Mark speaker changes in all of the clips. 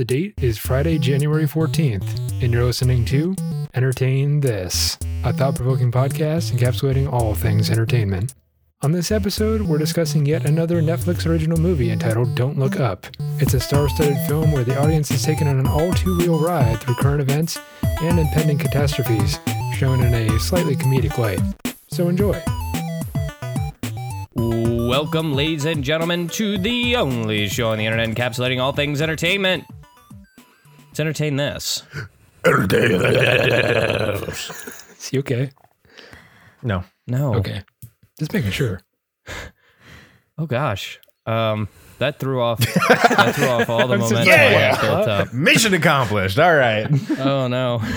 Speaker 1: The date is Friday, January 14th, and you're listening to Entertain This, a thought provoking podcast encapsulating all things entertainment. On this episode, we're discussing yet another Netflix original movie entitled Don't Look Up. It's a star studded film where the audience is taken on an all too real ride through current events and impending catastrophes, shown in a slightly comedic light. So enjoy.
Speaker 2: Welcome, ladies and gentlemen, to the only show on the internet encapsulating all things entertainment. Let's entertain this.
Speaker 1: Is he okay?
Speaker 3: No.
Speaker 2: No.
Speaker 1: Okay. Just making sure.
Speaker 2: Oh gosh. Um, that threw off. that threw off all the
Speaker 1: I'm so
Speaker 2: momentum I had built up.
Speaker 3: Mission accomplished. All right.
Speaker 2: Oh no.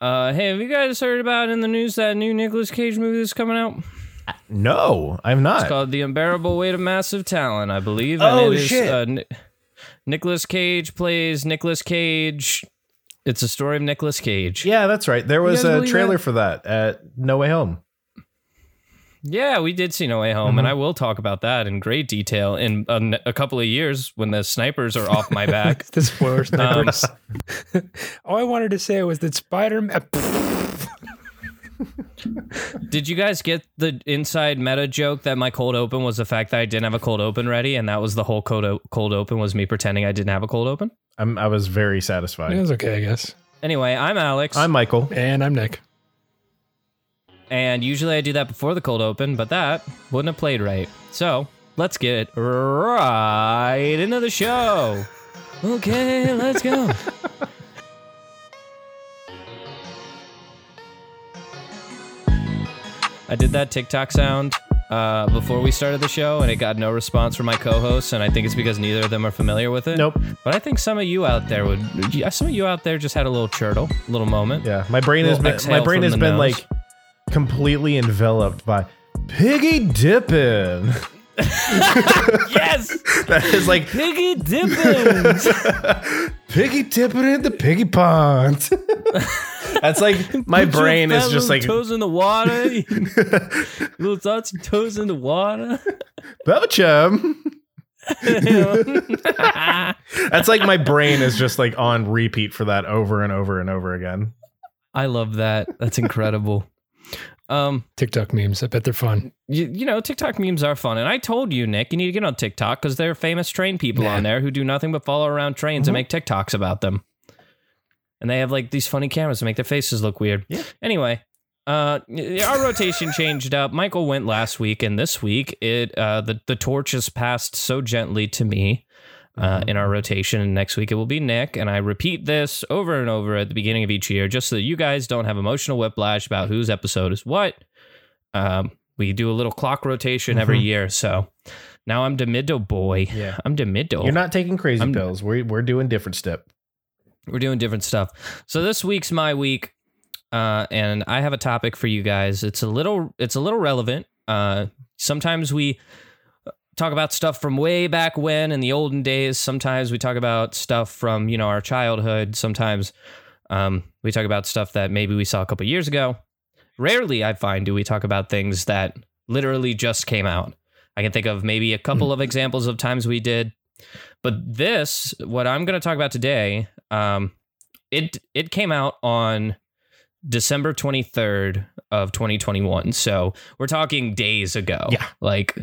Speaker 2: Uh, hey, have you guys heard about in the news that new Nicolas Cage movie that's coming out?
Speaker 3: No, I'm not.
Speaker 2: It's called The Unbearable Weight of Massive Talent, I believe.
Speaker 3: Oh,
Speaker 2: it is,
Speaker 3: shit.
Speaker 2: Uh, Ni- Nicolas Cage plays Nicolas Cage. It's a story of Nicolas Cage.
Speaker 3: yeah, that's right. There was a trailer
Speaker 2: that?
Speaker 3: for that at No Way Home.
Speaker 2: Yeah, we did see No Way Home,
Speaker 3: Mm-hmm.
Speaker 2: and I will talk about that in great detail in a couple of years when the snipers are off my back.
Speaker 1: The spoiler
Speaker 2: Um.
Speaker 1: All I wanted to say was that Spider Man.
Speaker 2: did you guys get the inside meta joke that my cold open was the fact that I didn't have a cold open ready, and that was the whole cold, o- cold open was me pretending I didn't have a cold open?
Speaker 3: I'm, I was very satisfied.
Speaker 1: It was okay, I guess.
Speaker 2: Anyway, I'm Alex.
Speaker 3: I'm Michael.
Speaker 1: And I'm Nick.
Speaker 2: And usually I do that before the cold open, but that wouldn't have played right. So let's get right into the show. Okay, let's go. I did that TikTok sound uh, before we started the show, and it got no response from my co-hosts, and I think it's because neither of them are familiar with it.
Speaker 3: Nope.
Speaker 2: But I think some of you out there would. Some of you out there just had a little churtle, a little moment.
Speaker 3: Yeah, my brain has been my brain has been
Speaker 2: nose.
Speaker 3: like completely enveloped by piggy dipping.
Speaker 2: Yes,
Speaker 3: that is like
Speaker 2: piggy dippins.
Speaker 3: piggy dipping in the piggy pond. That's like my
Speaker 2: Put your
Speaker 3: brain is just like
Speaker 2: toes in the water. little thoughts and toes in the water.
Speaker 3: Belchum. That's like my brain is just like on repeat for that over and over and over again.
Speaker 2: I love that. That's incredible. Um,
Speaker 1: TikTok memes. I bet they're fun.
Speaker 2: you, you know, TikTok memes are fun, and I told you, Nick, you need to get on TikTok because there are famous train people
Speaker 1: Nah.
Speaker 2: on there who do nothing but follow around trains and
Speaker 3: Mhm.
Speaker 2: make TikToks about them. And they have like these funny cameras to make their faces look weird.
Speaker 3: Yeah.
Speaker 2: Anyway, uh, our rotation changed up. Michael went last week, and this week it uh, the the torch is passed so gently to me. Uh, in our rotation, and next week it will be Nick. And I repeat this over and over at the beginning of each year, just so that you guys don't have emotional whiplash about whose episode is what. Um, we do a little clock rotation every
Speaker 3: Mhm.
Speaker 2: year, so now I'm Demido boy.
Speaker 3: Yeah.
Speaker 2: I'm Demido.
Speaker 3: You're not taking crazy
Speaker 2: I'm-
Speaker 3: pills. We're we're doing different step.
Speaker 2: We're doing different stuff. So this week's my week, uh, and I have a topic for you guys. It's a little, it's a little relevant. Uh, sometimes we talk about stuff from way back when in the olden days. Sometimes we talk about stuff from you know our childhood. Sometimes um, we talk about stuff that maybe we saw a couple years ago. Rarely, I find, do we talk about things that literally just came out. I can think of maybe a couple of examples of times we did, but this, what I'm going to talk about today, um, it it came out on December 23rd of 2021. So we're talking days ago.
Speaker 3: Yeah.
Speaker 2: Like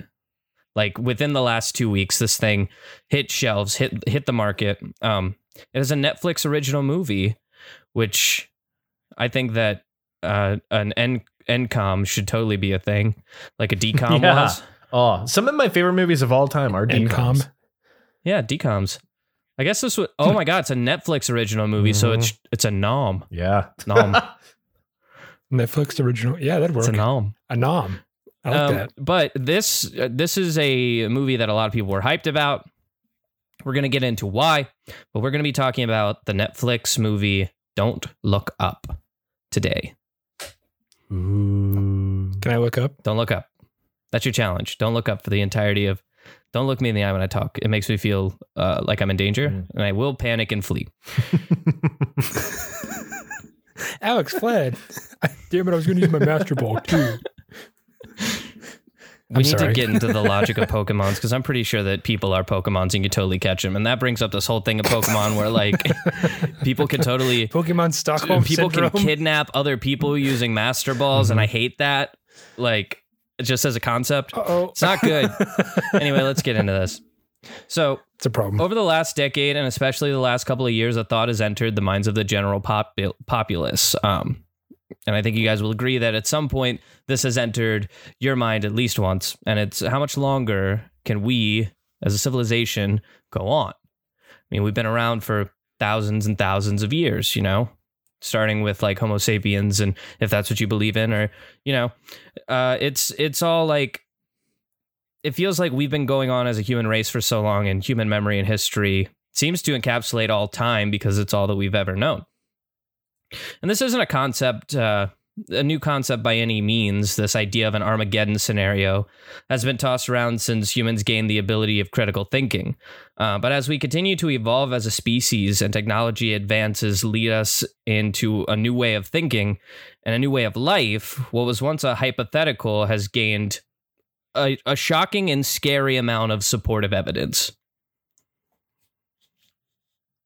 Speaker 2: like within the last 2 weeks this thing hit shelves, hit hit the market. Um it is a Netflix original movie which I think that uh an N NCOM should totally be a thing, like a DCOM
Speaker 3: Yeah.
Speaker 2: was.
Speaker 3: Oh, some of my favorite movies of all time are
Speaker 1: NCOM.
Speaker 3: DComs.
Speaker 2: Yeah, DCOMs. I guess this would. Oh my god, it's a Netflix original movie, so it's it's a nom.
Speaker 3: Yeah.
Speaker 2: Nom.
Speaker 1: Netflix original. Yeah, that'd work.
Speaker 2: It's a nom.
Speaker 1: A nom. I like
Speaker 2: Um,
Speaker 1: that.
Speaker 2: But this uh, this is a movie that a lot of people were hyped about. We're gonna get into why, but we're gonna be talking about the Netflix movie "Don't Look Up" today.
Speaker 3: Ooh.
Speaker 1: Can I look up?
Speaker 2: Don't look up. That's your challenge. Don't look up for the entirety of. Don't look me in the eye when I talk. It makes me feel uh, like I'm in danger,
Speaker 3: Mm.
Speaker 2: and I will panic and flee.
Speaker 1: Alex fled. Damn it, I was going to use my master ball too.
Speaker 2: We
Speaker 1: I'm
Speaker 2: need
Speaker 1: sorry.
Speaker 2: to get into the logic of Pokemons because I'm pretty sure that people are Pokemons and you totally catch them. And that brings up this whole thing of Pokemon where like people can totally
Speaker 1: Pokemon Stockholm
Speaker 2: people
Speaker 1: syndrome.
Speaker 2: can kidnap other people using Master Balls, and I
Speaker 1: Mm-hmm.
Speaker 2: hate that. Like just as a concept,
Speaker 1: Uh-oh.
Speaker 2: it's not good. anyway, let's get into this. So
Speaker 1: It's a problem.
Speaker 2: over the last decade, and especially the last couple of years, a thought has entered the minds of the general popu- populace. Um, and I think you guys will agree that at some point this has entered your mind at least once. And it's how much longer can we, as a civilization, go on? I mean, we've been around for thousands and thousands of years, you know, starting with like Homo sapiens, and if that's what you believe in, or you know, uh, it's it's all like it feels like we've been going on as a human race for so long, and human memory and history seems to encapsulate all time because it's all that we've ever known. And this isn't a concept, uh, a new concept by any means. This idea of an Armageddon scenario has been tossed around since humans gained the ability of critical thinking. Uh, but as we continue to evolve as a species and technology advances lead us into a new way of thinking and a new way of life, what was once a hypothetical has gained a, a shocking and scary amount of supportive evidence.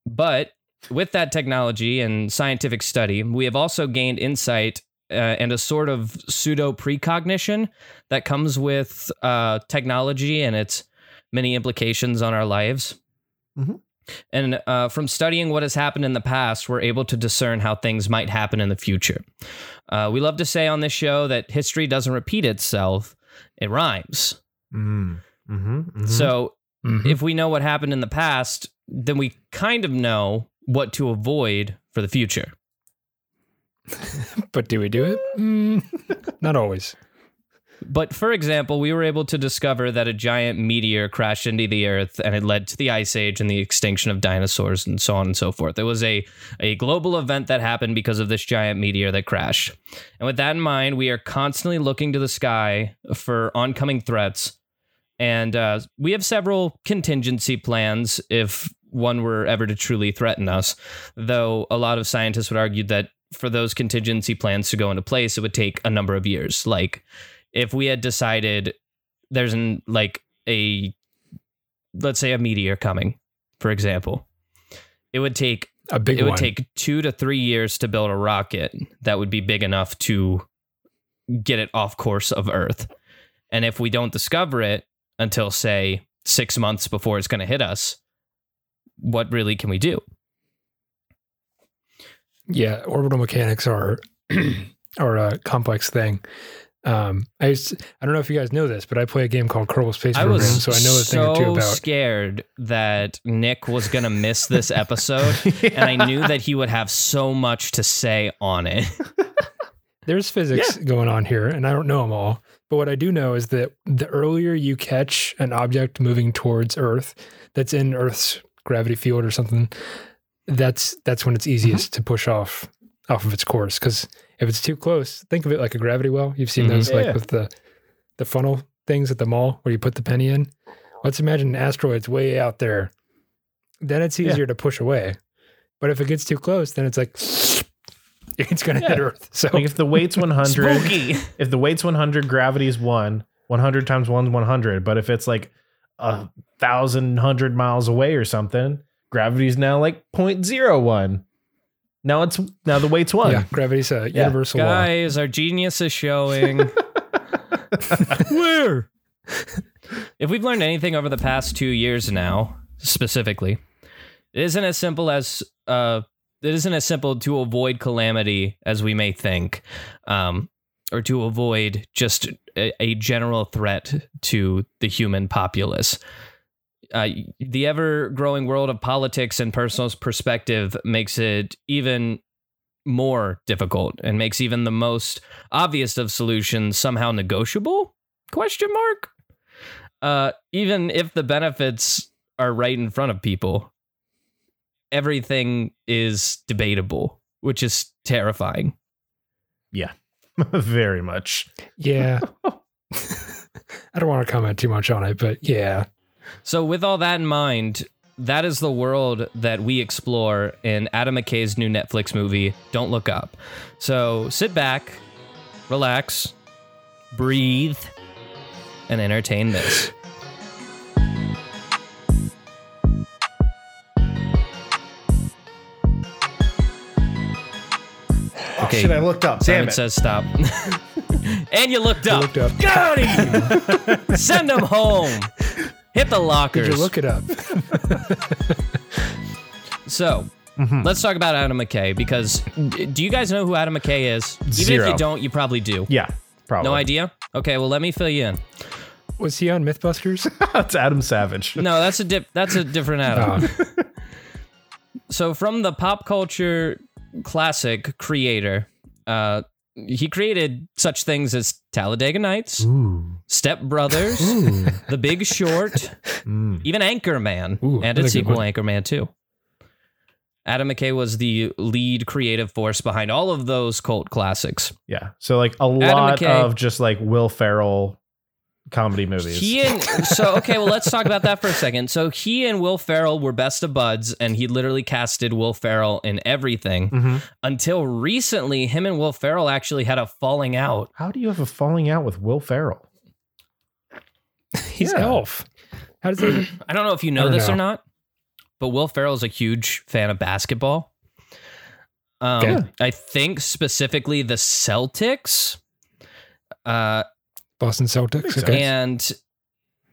Speaker 2: But with that technology and scientific study, we have also gained insight uh, and a sort of pseudo precognition that comes with uh, technology and its many implications on our lives.
Speaker 3: Mhm.
Speaker 2: And uh, from studying what has happened in the past, we're able to discern how things might happen in the future. Uh, we love to say on this show that history doesn't repeat itself, it rhymes.
Speaker 3: Mm. Mm-hmm, mm-hmm.
Speaker 2: So
Speaker 1: Mhm.
Speaker 2: if we know what happened in the past, then we kind of know what to avoid for the future.
Speaker 1: but do we do it? Mm, not always.
Speaker 2: But for example, we were able to discover that a giant meteor crashed into the earth and it led to the ice age and the extinction of dinosaurs and so on and so forth. It was a, a global event that happened because of this giant meteor that crashed. And with that in mind, we are constantly looking to the sky for oncoming threats. And uh, we have several contingency plans if one were ever to truly threaten us. Though a lot of scientists would argue that for those contingency plans to go into place, it would take a number of years. Like, if we had decided there's an like a let's say a meteor coming for example it would take
Speaker 1: A big
Speaker 2: it would take 2 to 3 years to build a rocket that would be big enough to get it off course of earth. And if we don't discover it until say 6 months before it's going to hit us what really can we do
Speaker 1: yeah, orbital mechanics are are a complex thing. Um, I used I don't know if you guys know this, but I play a game called Kerbal Space
Speaker 2: I
Speaker 1: Program,
Speaker 2: was
Speaker 1: so I know a thing or two
Speaker 2: so
Speaker 1: about.
Speaker 2: scared that Nick was gonna miss this episode, and I knew that he would have so much to say on it.
Speaker 1: There's physics going on here, and I don't know them all. But what I do know is that the earlier you catch an object moving towards Earth that's in Earth's gravity field or something, that's that's when it's easiest to push off off of its course. Because if it's too close, think of it like a gravity well. You've seen
Speaker 2: Mhm.
Speaker 1: those
Speaker 3: Yeah.
Speaker 1: like with the the funnel things at the mall where you put the penny in. Let's imagine an asteroid's way out there. Then it's
Speaker 3: Yeah.
Speaker 1: easier to push away. But if it gets too close, then it's like it's going to hit Earth. So
Speaker 3: like if the weight's 100,
Speaker 2: Spooky.
Speaker 3: if the weight's 100, gravity's one. 100 times one's 100. But if it's like a thousand hundred miles away or something, gravity's now like 0.01. Now it's now the weight's one.
Speaker 1: Yeah, gravity's a universal law.
Speaker 2: Guys, our genius is showing. Where? If we've learned anything over the past two years now, specifically, it isn't as simple as uh, it isn't as simple to avoid calamity as we may think, um, or to avoid just a, a general threat to the human populace. Uh, the ever growing world of politics and personal perspective makes it even more difficult and makes even the most obvious of solutions somehow negotiable question mark uh even if the benefits are right in front of people everything is debatable which is terrifying Yeah.
Speaker 3: Very much.
Speaker 1: Yeah. I don't want to comment too much on it, but yeah.
Speaker 2: So with all that in mind that is the world that we explore in Adam McKay's new Netflix movie, Don't Look Up. So sit back, relax, breathe, and entertain this.
Speaker 3: Oh, shit, I looked up.
Speaker 2: Simon
Speaker 3: it.
Speaker 2: says stop. and you looked up.
Speaker 1: looked up.
Speaker 2: Got him. Send him home. Hit the lockers.
Speaker 1: Did you look it up?
Speaker 2: So
Speaker 3: Mm-hmm.
Speaker 2: let's talk about Adam McKay because do you guys know who Adam McKay is? Even if you don't, you probably do.
Speaker 3: yeah, probably.
Speaker 2: No idea? Okay, well let me fill you in.
Speaker 1: Was he on MythBusters?
Speaker 3: That's Adam Savage.
Speaker 2: No, that's a dip that's a different Adam.
Speaker 1: Oh,
Speaker 2: So from the pop culture classic creator, uh he created such things as Talladega Nights,
Speaker 3: Ooh.
Speaker 2: Step Brothers,
Speaker 1: ooh.
Speaker 2: The Big Short,
Speaker 3: Mm.
Speaker 2: even Anchorman,
Speaker 1: Ooh,
Speaker 2: and its sequel. Anchorman 2. Adam McKay was the lead creative force behind all of those cult classics.
Speaker 3: Yeah. So like a lot
Speaker 2: McKay.
Speaker 3: of just like Will Ferrell comedy movies.
Speaker 2: He and so okay, well let's talk about that for a second. So he and Will Ferrell were best of buds, and he literally casted Will Ferrell in everything
Speaker 3: Mhm.
Speaker 2: until recently. Him and Will Ferrell actually had a falling out.
Speaker 3: How do you have a falling out with Will Ferrell?
Speaker 1: He's
Speaker 3: Yeah.
Speaker 1: Elf. How does that?
Speaker 2: I don't know if you know
Speaker 1: don't
Speaker 2: this or not, but Will Ferrell is a huge fan of basketball. Um,
Speaker 1: Okay.
Speaker 2: I think specifically the Celtics. Uh,
Speaker 1: Boston Celtics.
Speaker 3: so.
Speaker 1: Okay.
Speaker 2: and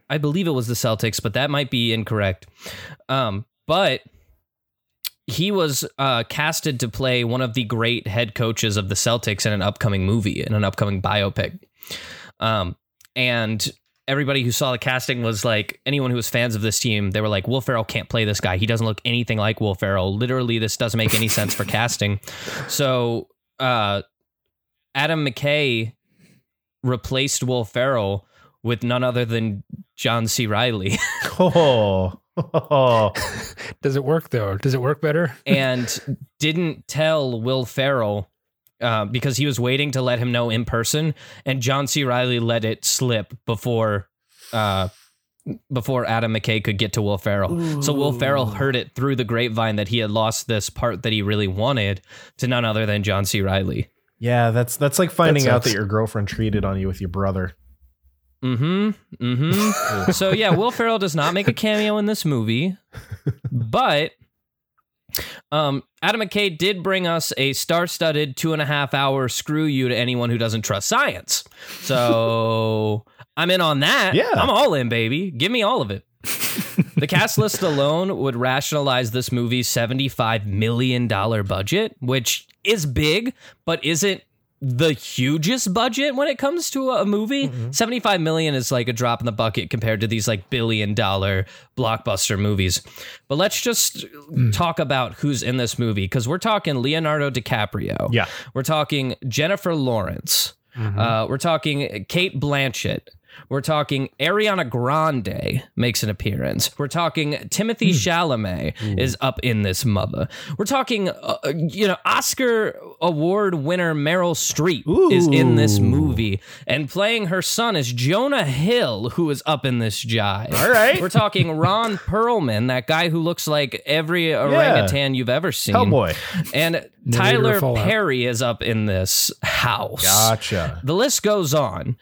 Speaker 2: I believe it was the Celtics, but that might be incorrect. Um, but he was uh, casted to play one of the great head coaches of the Celtics in an upcoming movie, in an upcoming biopic. Um, and everybody who saw the casting was like, anyone who was fans of this team, they were like, Will Ferrell can't play this guy. He doesn't look anything like Will Ferrell. Literally, this doesn't make any sense for casting. So, uh, Adam McKay replaced Will Ferrell with none other than John C. Reilly.
Speaker 3: Oh. oh.
Speaker 1: Does it work though? Does it work better?
Speaker 2: and didn't tell Will Ferrell uh, because he was waiting to let him know in person, and John C. Reilly let it slip before uh, before Adam McKay could get to Will Ferrell. So Will Ferrell heard it through the grapevine that he had lost this part that he really wanted to none other than John C. Reilly.
Speaker 3: Yeah, that's that's like finding out that your girlfriend cheated on you with your brother.
Speaker 2: Mm-hmm. Mm-hmm. so yeah, Will Ferrell does not make a cameo in this movie, but um, Adam McKay did bring us a star-studded two and a half hour screw you to anyone who doesn't trust science. So I'm in on that.
Speaker 3: Yeah.
Speaker 2: I'm all in, baby. Give me all of it. the cast list alone would rationalize this movie's $75 million budget, which is big, but isn't the hugest budget when it comes to a movie. Mm-hmm. 75 million is like a drop in the bucket compared to these like billion dollar blockbuster movies. But let's just mm. talk about who's in this movie because we're talking Leonardo DiCaprio.
Speaker 3: Yeah.
Speaker 2: We're talking Jennifer Lawrence. Mm-hmm. Uh, we're talking Cate Blanchett. We're talking Ariana Grande makes an appearance. We're talking Timothy Chalamet is up in this mother. We're talking, uh, you know, Oscar award winner Meryl Streep is in this movie, and playing her son is Jonah Hill, who is up in this jive.
Speaker 3: All right.
Speaker 2: We're talking Ron Perlman, that guy who looks like every orangutan you've ever seen.
Speaker 3: Hellboy.
Speaker 2: And
Speaker 1: to
Speaker 2: Tyler. Perry is up in this house.
Speaker 3: Gotcha.
Speaker 2: The list goes on.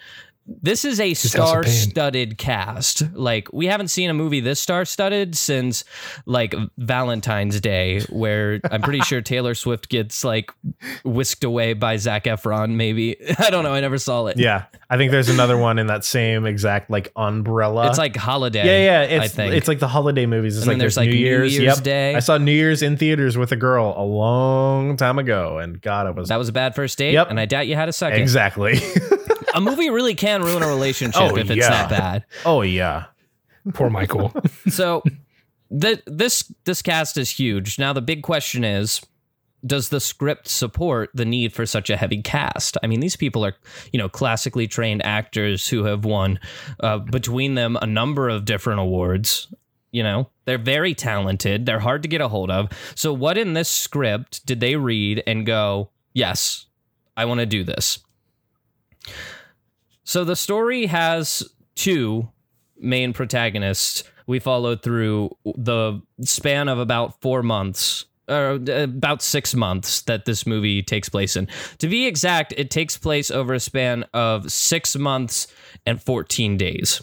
Speaker 2: This is a star-studded cast. Like, we haven't seen a movie this star studded since like Valentine's Day, where I'm pretty sure Taylor Swift gets like whisked away by Zac Efron, maybe. I don't know. I never saw it.
Speaker 3: Yeah. I think there's another one in that same exact like umbrella.
Speaker 2: It's like Holiday.
Speaker 3: yeah, yeah.
Speaker 2: I think.
Speaker 3: it's like the holiday movies. It's
Speaker 2: And
Speaker 3: like
Speaker 2: there's,
Speaker 3: there's
Speaker 2: like,
Speaker 3: New
Speaker 2: New
Speaker 3: Year's.
Speaker 2: Year's
Speaker 3: yep.
Speaker 2: Day.
Speaker 3: I saw New Year's in theaters with a girl a long time ago, and God, it was
Speaker 2: that was a bad first date,
Speaker 3: Yep.
Speaker 2: and I doubt you had a second.
Speaker 3: exactly.
Speaker 2: A movie really can ruin a relationship
Speaker 3: Oh,
Speaker 2: if it's
Speaker 3: yeah.
Speaker 2: that bad.
Speaker 3: oh yeah.
Speaker 1: Poor Michael.
Speaker 2: So the, this this cast is huge. Now the big question is does the script support the need for such a heavy cast? I mean, these people are, you know, classically trained actors who have won uh, between them a number of different awards. You know, they're very talented. They're hard to get a hold of. So, what in this script did they read and go, yes, I want to do this? So, the story has two main protagonists we followed through the span of about four months or uh, about six months that this movie takes place in. To be exact, it takes place over a span of six months and 14 days.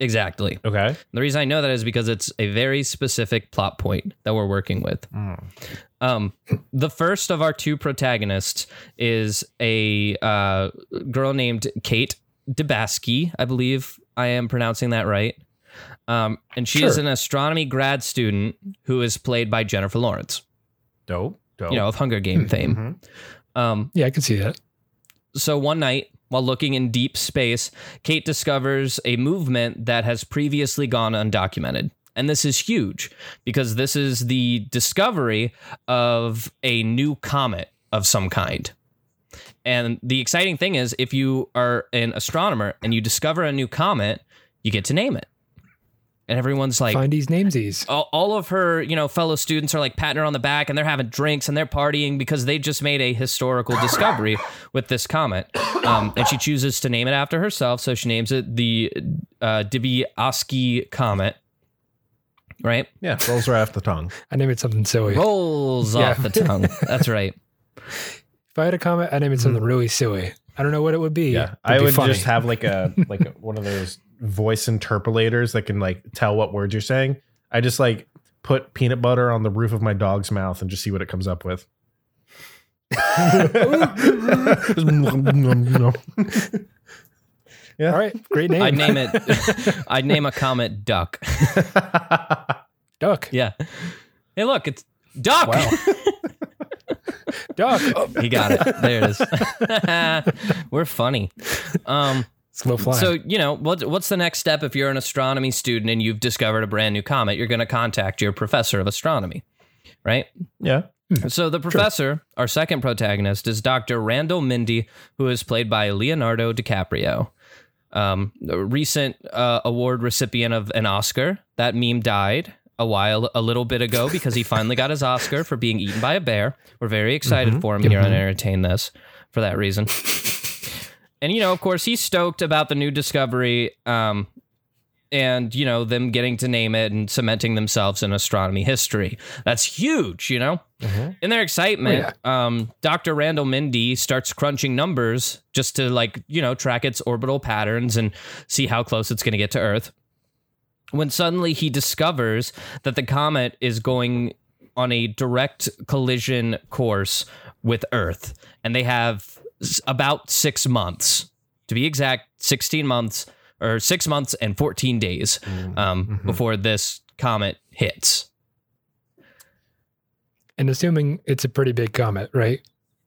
Speaker 2: Exactly.
Speaker 3: Okay.
Speaker 2: The reason I know that is because it's a very specific plot point that we're working with. Um, the first of our two protagonists is a uh, girl named Kate Dibiasky. I believe I am pronouncing that right. Um, and she is an astronomy grad student who is played by Jennifer Lawrence,
Speaker 3: Dope. Dope.
Speaker 2: you know, of Hunger Game fame.
Speaker 3: Mhm.
Speaker 2: Um,
Speaker 1: Yeah, I can see that.
Speaker 2: so one night, while looking in deep space, Kate discovers a movement that has previously gone undocumented. And this is huge because this is the discovery of a new comet of some kind. And the exciting thing is, if you are an astronomer and you discover a new comet, you get to name it. And everyone's like,
Speaker 1: Find these namesies.
Speaker 2: all, all of her, you know, fellow students are like patting her on the back and they're having drinks and they're partying because they just made a historical discovery with this comet. Um, and she chooses to name it after herself. So she names it the uh, Dibiasky Comet. Right?
Speaker 3: Yeah, rolls right off the tongue.
Speaker 1: I name it something silly.
Speaker 2: Rolls
Speaker 1: Yeah.
Speaker 2: off the tongue. That's right.
Speaker 1: If I had a comment, I name it something really silly. I don't know what it would be.
Speaker 3: Yeah, I
Speaker 1: be
Speaker 3: would
Speaker 1: funny.
Speaker 3: just have like a like a, one of those voice interpolators that can like tell what words you're saying. I just like put peanut butter on the roof of my dog's mouth and just see what it comes up with.
Speaker 1: All right, great name.
Speaker 2: I'd name it, I'd name a comet Duck.
Speaker 1: Duck.
Speaker 2: Yeah. Hey, look, it's Duck.
Speaker 1: Wow. Duck. Oh,
Speaker 2: He got it. There it is. We're funny. Um,
Speaker 1: slow flying.
Speaker 2: so you know what, what's the next step if you're an astronomy student and you've discovered a brand new comet? You're going to contact your professor of astronomy, right?
Speaker 3: yeah.
Speaker 2: So the professor, our second protagonist, is Dr. Randall Mindy, who is played by Leonardo DiCaprio. Um, recent uh, award recipient of an Oscar. That meme died a while, a little bit ago, because he finally got his Oscar for being eaten by a bear. We're very excited for him here on Entertain This for that reason. and you know, of course, he's stoked about the new discovery. Um, and you know them getting to name it and cementing themselves in astronomy history. That's huge, you know. In their excitement, um, Dr. Randall Mindy starts crunching numbers just to like you know track its orbital patterns and see how close it's going to get to Earth. When suddenly he discovers that the comet is going on a direct collision course with Earth, and they have about six months, to be exact, sixteen months or six months and fourteen days um, before this comet hits.
Speaker 1: and assuming it's a pretty big comet, right?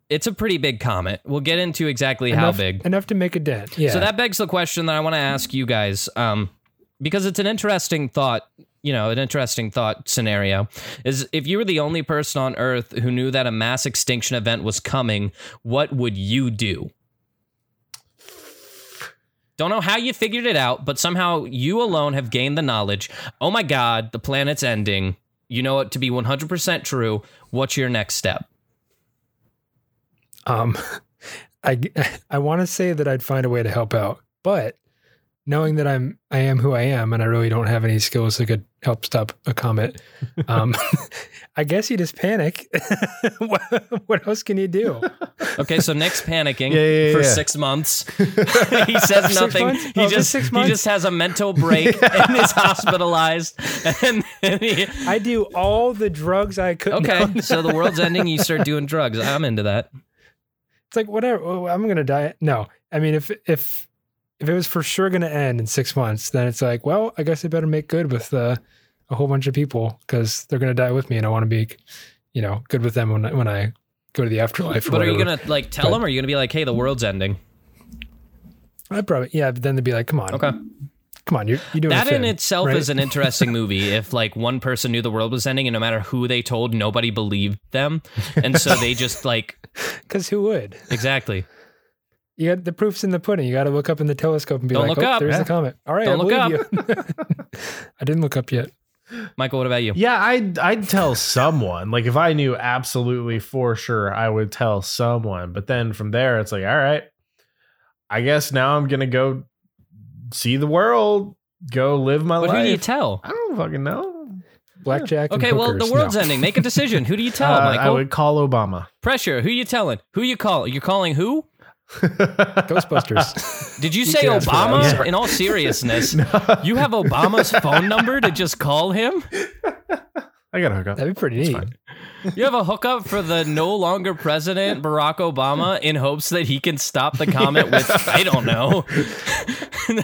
Speaker 2: It's a pretty big comet. We'll get into exactly how big.
Speaker 1: Enough to make a dent. Yeah.
Speaker 2: So that begs the question that I want to ask you guys, um, because it's an interesting thought. You know, an interesting thought scenario is if you were the only person on Earth who knew that a mass extinction event was coming, what would you do? Don't know how you figured it out, but somehow you alone have gained the knowledge. Oh my God, the planet's ending. You know it to be 100% true. What's your next step?
Speaker 1: Um, I I want to say that I'd find a way to help out, but knowing that I'm I am who I am and I really don't have any skills that could help stop a comet, um, I guess you just panic. what, what else can you do?
Speaker 2: Okay, so Nick's panicking
Speaker 3: Yeah, yeah,
Speaker 2: for six months. he says
Speaker 1: Six
Speaker 2: nothing.
Speaker 1: months?
Speaker 2: He
Speaker 1: Oh,
Speaker 2: just
Speaker 1: just six
Speaker 2: he just has a mental break and is hospitalized. And then he,
Speaker 1: I do all the drugs I could.
Speaker 2: okay, so the world's ending. You start doing drugs. I'm into that.
Speaker 1: It's like whatever. oh, I'm gonna die. No, I mean if if if it was for sure gonna end in six months, then it's like, well, I guess I better make good with uh, a whole bunch of people because they're gonna die with me, and I want to be, you know, good with them when I, when I go to the afterlife.
Speaker 2: But are you gonna like tell
Speaker 1: But-
Speaker 2: them? Or are you gonna be like, hey, the world's ending?
Speaker 1: I'd probably yeah. But then they'd be like, come on,
Speaker 2: Okay.
Speaker 1: come on, you're you doing
Speaker 2: That in itself
Speaker 1: right?
Speaker 2: is an interesting movie. If like one person knew the world was ending, and no matter who they told, nobody believed them, and so they just like
Speaker 1: because who would?
Speaker 2: exactly.
Speaker 1: You got the proofs in the pudding. You got to look up in the telescope and be
Speaker 2: Don't
Speaker 1: like,
Speaker 2: look
Speaker 1: oh,
Speaker 2: up.
Speaker 1: there's
Speaker 2: Yeah.
Speaker 1: the comet. All right,
Speaker 2: Don't
Speaker 1: I
Speaker 2: look
Speaker 1: you. I didn't look up yet.
Speaker 2: Michael, what about you?
Speaker 3: Yeah, I'd I'd tell someone. Like if I knew absolutely for sure, I would tell someone. But then from there, it's like, all right, I guess now I'm gonna go see the world, go live my
Speaker 2: life. Who do you tell?
Speaker 3: I don't fucking know.
Speaker 1: blackjack. and
Speaker 2: Okay, well, the world's
Speaker 1: No.
Speaker 2: ending. Make a decision. Who do you tell,
Speaker 3: Uh, I would call Obama.
Speaker 2: Pressure. Who you telling? Who you call? You're calling who?
Speaker 1: Ghostbusters.
Speaker 2: Did you
Speaker 1: You
Speaker 2: say
Speaker 1: can ask for that. I'm
Speaker 2: Obama?
Speaker 1: sorry.
Speaker 2: In all seriousness, you have Obama's phone number to just call him?
Speaker 3: I got to hook up.
Speaker 1: That'd be pretty neat.
Speaker 3: fine.
Speaker 2: You have a hookup for the no longer president Barack Obama in hopes that he can stop the comet with I don't know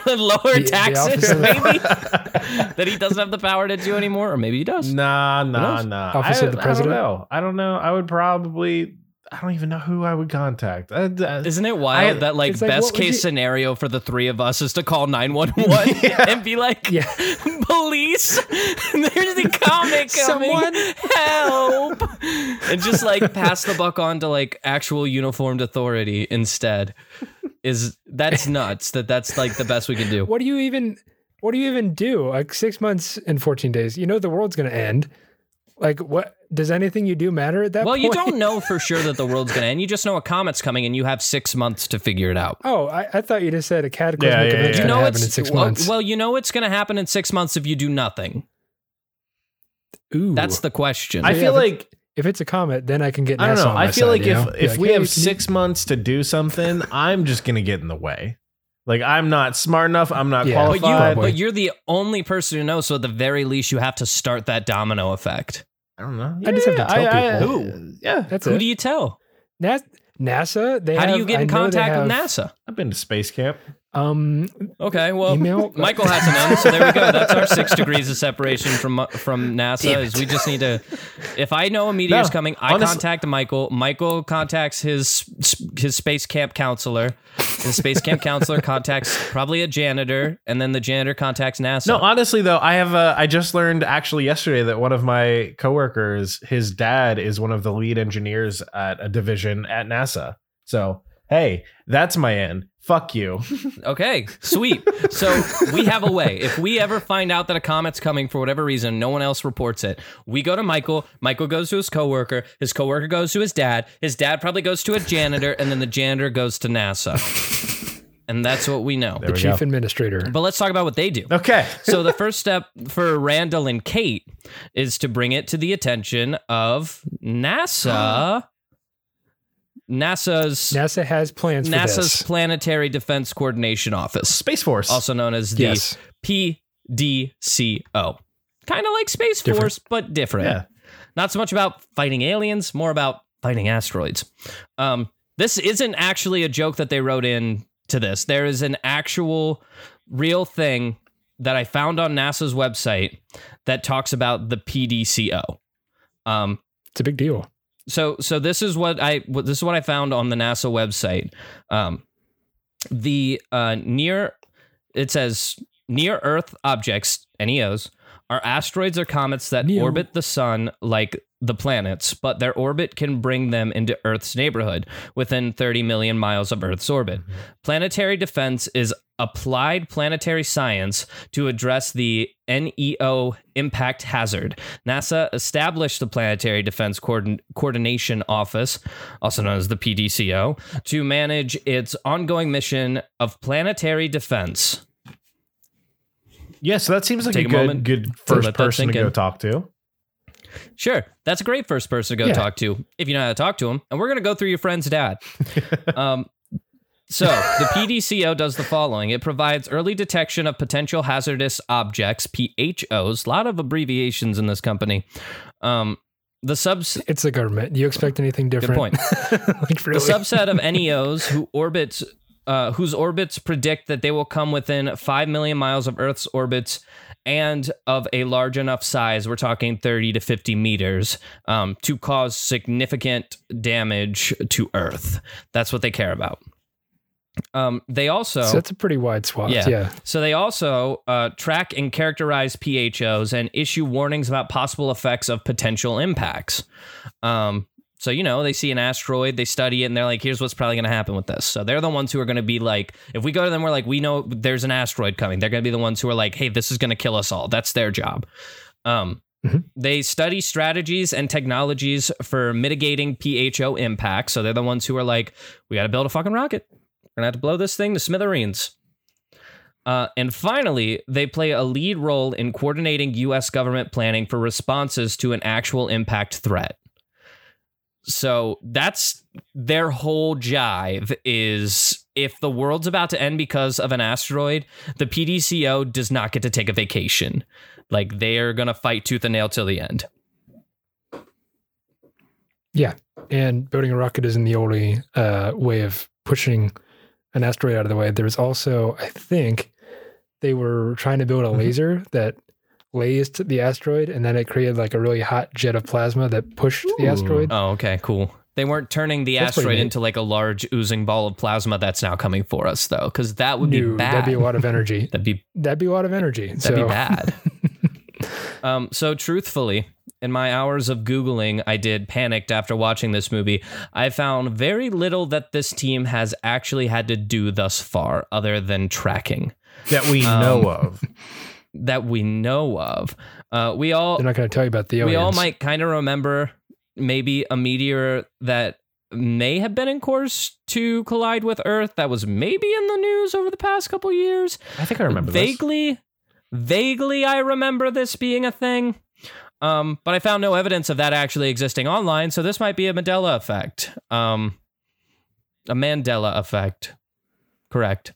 Speaker 2: lower
Speaker 1: The- the
Speaker 2: taxes,
Speaker 1: office of-
Speaker 2: maybe that he doesn't have the power to do anymore, or maybe he does.
Speaker 3: Nah, nah,
Speaker 2: knows?
Speaker 3: nah.
Speaker 1: Office
Speaker 3: I,
Speaker 1: of the president.
Speaker 3: I
Speaker 1: president?
Speaker 3: don't know. I don't know. I would probably. I don't even know who I would contact. Uh, uh,
Speaker 2: Isn't it wild
Speaker 3: I-
Speaker 2: that like
Speaker 1: like,
Speaker 2: best case
Speaker 1: you-
Speaker 2: scennario for the three of us is to call 911 and be like
Speaker 1: Yeah.
Speaker 2: police there's the comic coming
Speaker 1: Someone-
Speaker 2: help and just like pass the buck on to like actual uniformed authority instead is that's nuts that that's like the best we can do
Speaker 1: What do you even? What do you even do? Like six months and fourteen days. You know the world's gonna end. Like what? Does anything you do matter at that point?
Speaker 2: well
Speaker 1: point?
Speaker 2: you don't know for sure that the world's gonna end you just know a comet's coming and you have six months to figure it out
Speaker 1: Oh, I, I thought you just said a cataclysmic
Speaker 3: Yeah, yeah,
Speaker 1: event's
Speaker 3: yeah.
Speaker 2: you
Speaker 1: gonna
Speaker 2: know
Speaker 1: happen
Speaker 2: it's
Speaker 1: in six
Speaker 2: well,
Speaker 1: months.
Speaker 2: well you know it's gonna happen in six months if you do nothing
Speaker 1: Ooh,
Speaker 2: that's the question
Speaker 3: I
Speaker 1: Yeah,
Speaker 3: feel
Speaker 1: if
Speaker 3: like
Speaker 1: if it's a comet, then I can get.
Speaker 3: I don't know.
Speaker 1: on
Speaker 3: I feel
Speaker 1: side,
Speaker 3: like if
Speaker 1: know?
Speaker 3: If
Speaker 1: like,
Speaker 3: we
Speaker 1: "Hey,
Speaker 3: have
Speaker 1: can you-
Speaker 3: six months to do something, I'm just gonna get in the way. Like I'm not smart enough. I'm not
Speaker 1: Yeah.
Speaker 2: But you,
Speaker 3: qualified.
Speaker 2: But you're the only person who knows. So at the very least, you have to start that domino effect.
Speaker 3: I don't know.
Speaker 1: I just have to tell
Speaker 3: I-
Speaker 1: people.
Speaker 3: Who? Yeah,
Speaker 1: That's
Speaker 2: Who
Speaker 1: it.
Speaker 2: do you tell?
Speaker 1: Nas- NASA. They
Speaker 2: How do you get in
Speaker 1: know they
Speaker 2: contact with
Speaker 1: have,
Speaker 2: NASA?
Speaker 3: I've been to space camp.
Speaker 1: Um,
Speaker 2: Okay, well,
Speaker 1: Email?
Speaker 2: Michael has an end, so there we go. That's our six degrees of separation from from NASA. Is we just need to. If I know a meteor's
Speaker 3: No,
Speaker 2: coming, I
Speaker 3: honest-
Speaker 2: contact Michael. Michael contacts his his space camp counselor. The space camp counselor contacts probably a janitor, and then the janitor contacts NASA.
Speaker 3: No, honestly though, I have a. I just learned actually yesterday that one of my coworkers, his dad is one of the lead engineers at a division at NASA. So hey, that's my end. Fuck you.
Speaker 2: Okay, sweet. So we have a way. If we ever find out that a comet's coming for whatever reason, no one else reports it. We go to Michael. Michael goes to his coworker. His coworker goes to his dad. His dad probably goes to a janitor, and then the janitor goes to NASA. And that's what we know.
Speaker 3: There we
Speaker 1: chief
Speaker 3: go.
Speaker 1: administrator.
Speaker 2: But let's talk about what they do.
Speaker 3: Okay.
Speaker 2: So the first step for Randall and Kate is to bring it to the attention of NASA. NASA's
Speaker 1: NASA has plans for
Speaker 2: NASA's
Speaker 1: this.
Speaker 2: Planetary Defense Coordination Office
Speaker 3: Space Force.
Speaker 2: also known as the
Speaker 1: Yes.
Speaker 2: PDCO. Kind of like Space
Speaker 1: Different.
Speaker 2: Force, but different.
Speaker 3: Yeah.
Speaker 2: Not so much about fighting aliens, more about fighting asteroids. Um, this isn't actually a joke that they wrote in to this. There is an actual real thing that I found on NASA's website that talks about the PDCO. Um,
Speaker 1: It's a big deal.
Speaker 2: So so this is what I this is what I found on the NASA website. Um, the uh, near it says near Earth objects (NEOs) are asteroids or comets that
Speaker 1: Neo.
Speaker 2: orbit the sun like the planets, but their orbit can bring them into Earth's neighborhood within 30 million miles of Earth's orbit. Planetary defense is applied planetary science to address the NEO impact hazard. NASA established the Planetary Defense Coordin- Coordination Office, also known as the PDCO, to manage its ongoing mission of planetary defense.
Speaker 3: Yeah, so that seems like
Speaker 2: Take
Speaker 3: a
Speaker 2: a
Speaker 3: good good first person to go talk to.
Speaker 2: Sure, that's a great first person to go
Speaker 1: Yeah.
Speaker 2: talk to if you know how to talk to him. And we're going to go through your friend's dad. um, so the PDCO does the following: it provides early detection of potential hazardous objects (PHOs). A lot of abbreviations in this company. Um, the subs
Speaker 1: It's the government. Do you expect anything
Speaker 2: good
Speaker 1: different?
Speaker 2: point.
Speaker 1: like really?
Speaker 2: The subset of NEOs who orbits uh, whose orbits predict that they will come within 5 million miles of Earth's orbits and of a large enough size, we're talking 30 to 50 meters, um, to cause significant damage to Earth. That's what they care about. Um, they also
Speaker 1: so that's a pretty wide swath.
Speaker 2: Yeah.
Speaker 1: Yeah.
Speaker 2: so they also uh, track and characterize PHOs and issue warnings about possible effects of potential impacts. Um, so you know they see an asteroid, they study it, and they're like, "Here's what's probably going to happen with this." So they're the ones who are going to be like, if we go to them, we're like, "We know there's an asteroid coming." They're going to be the ones who are like, "Hey, this is going to kill us all." That's their job. Um,
Speaker 1: Mhm.
Speaker 2: They study strategies and technologies for mitigating PHO impacts. So they're the ones who are like, "We got to build a fucking rocket. We're gonna have to blow this thing to smithereens." Uh, and finally, they play a lead role in coordinating U.S. government planning for responses to an actual impact threat. So that's their whole jive is if the world's about to end because of an asteroid, the PDCO does not get to take a vacation. Like they are going to fight tooth and nail till the end.
Speaker 1: Yeah, and building a rocket isn't the only uh, way of pushing an asteroid out of the way. There's also, I think, they were trying to build a
Speaker 3: Mhm.
Speaker 1: laser that lased the asteroid, and then it created like a really hot jet of plasma that pushed the asteroid.
Speaker 2: Oh, okay, cool. They weren't turning the
Speaker 1: That's
Speaker 2: asteroid into like a large oozing ball of plasma that's now coming for us, though, because that would be bad.
Speaker 1: That'd be a lot of energy.
Speaker 2: That'd be
Speaker 1: That'd be a lot of energy.
Speaker 2: That'd
Speaker 1: so,
Speaker 2: be bad. um, so truthfully, in my hours of Googling, I did panicked after watching this movie. I found very little that this team has actually had to do thus far, other than tracking
Speaker 3: that we
Speaker 2: Um,
Speaker 3: know of.
Speaker 2: That we know of. Uh, we all
Speaker 1: They're not going to tell you about the aliens.
Speaker 2: we all might kind of remember maybe a meteor that may have been in course to collide with Earth that was maybe in the news over the past couple years.
Speaker 3: I think I remember this.
Speaker 2: vaguely vaguely i remember this being a thing um, but i found no evidence of that actually existing online so this might be a mandela effect um, a mandela effect correct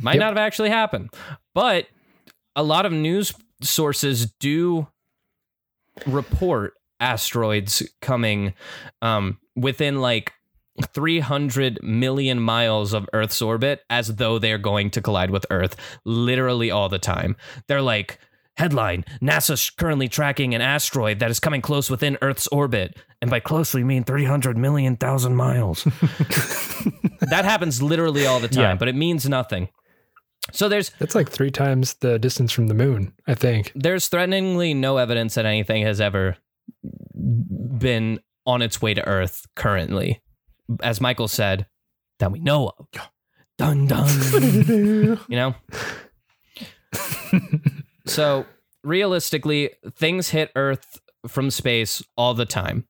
Speaker 2: might
Speaker 1: Yep.
Speaker 2: not have actually happened but a lot of news sources do report asteroids coming um, within like 300 million miles of Earth's orbit as though they're going to collide with Earth literally all the time. They're like, headline NASA's currently tracking an asteroid that is coming close within Earth's orbit. And by close, we mean 300 million thousand miles. that happens literally all the time,
Speaker 3: Yeah.
Speaker 2: but it means nothing. So there's
Speaker 1: That's like three times the distance from the moon, I think.
Speaker 2: there's threateningly no evidence that anything has ever been on its way to Earth currently. As Michael said, that we know of. Dun dun. you know? so, realistically, things hit Earth from space all the time.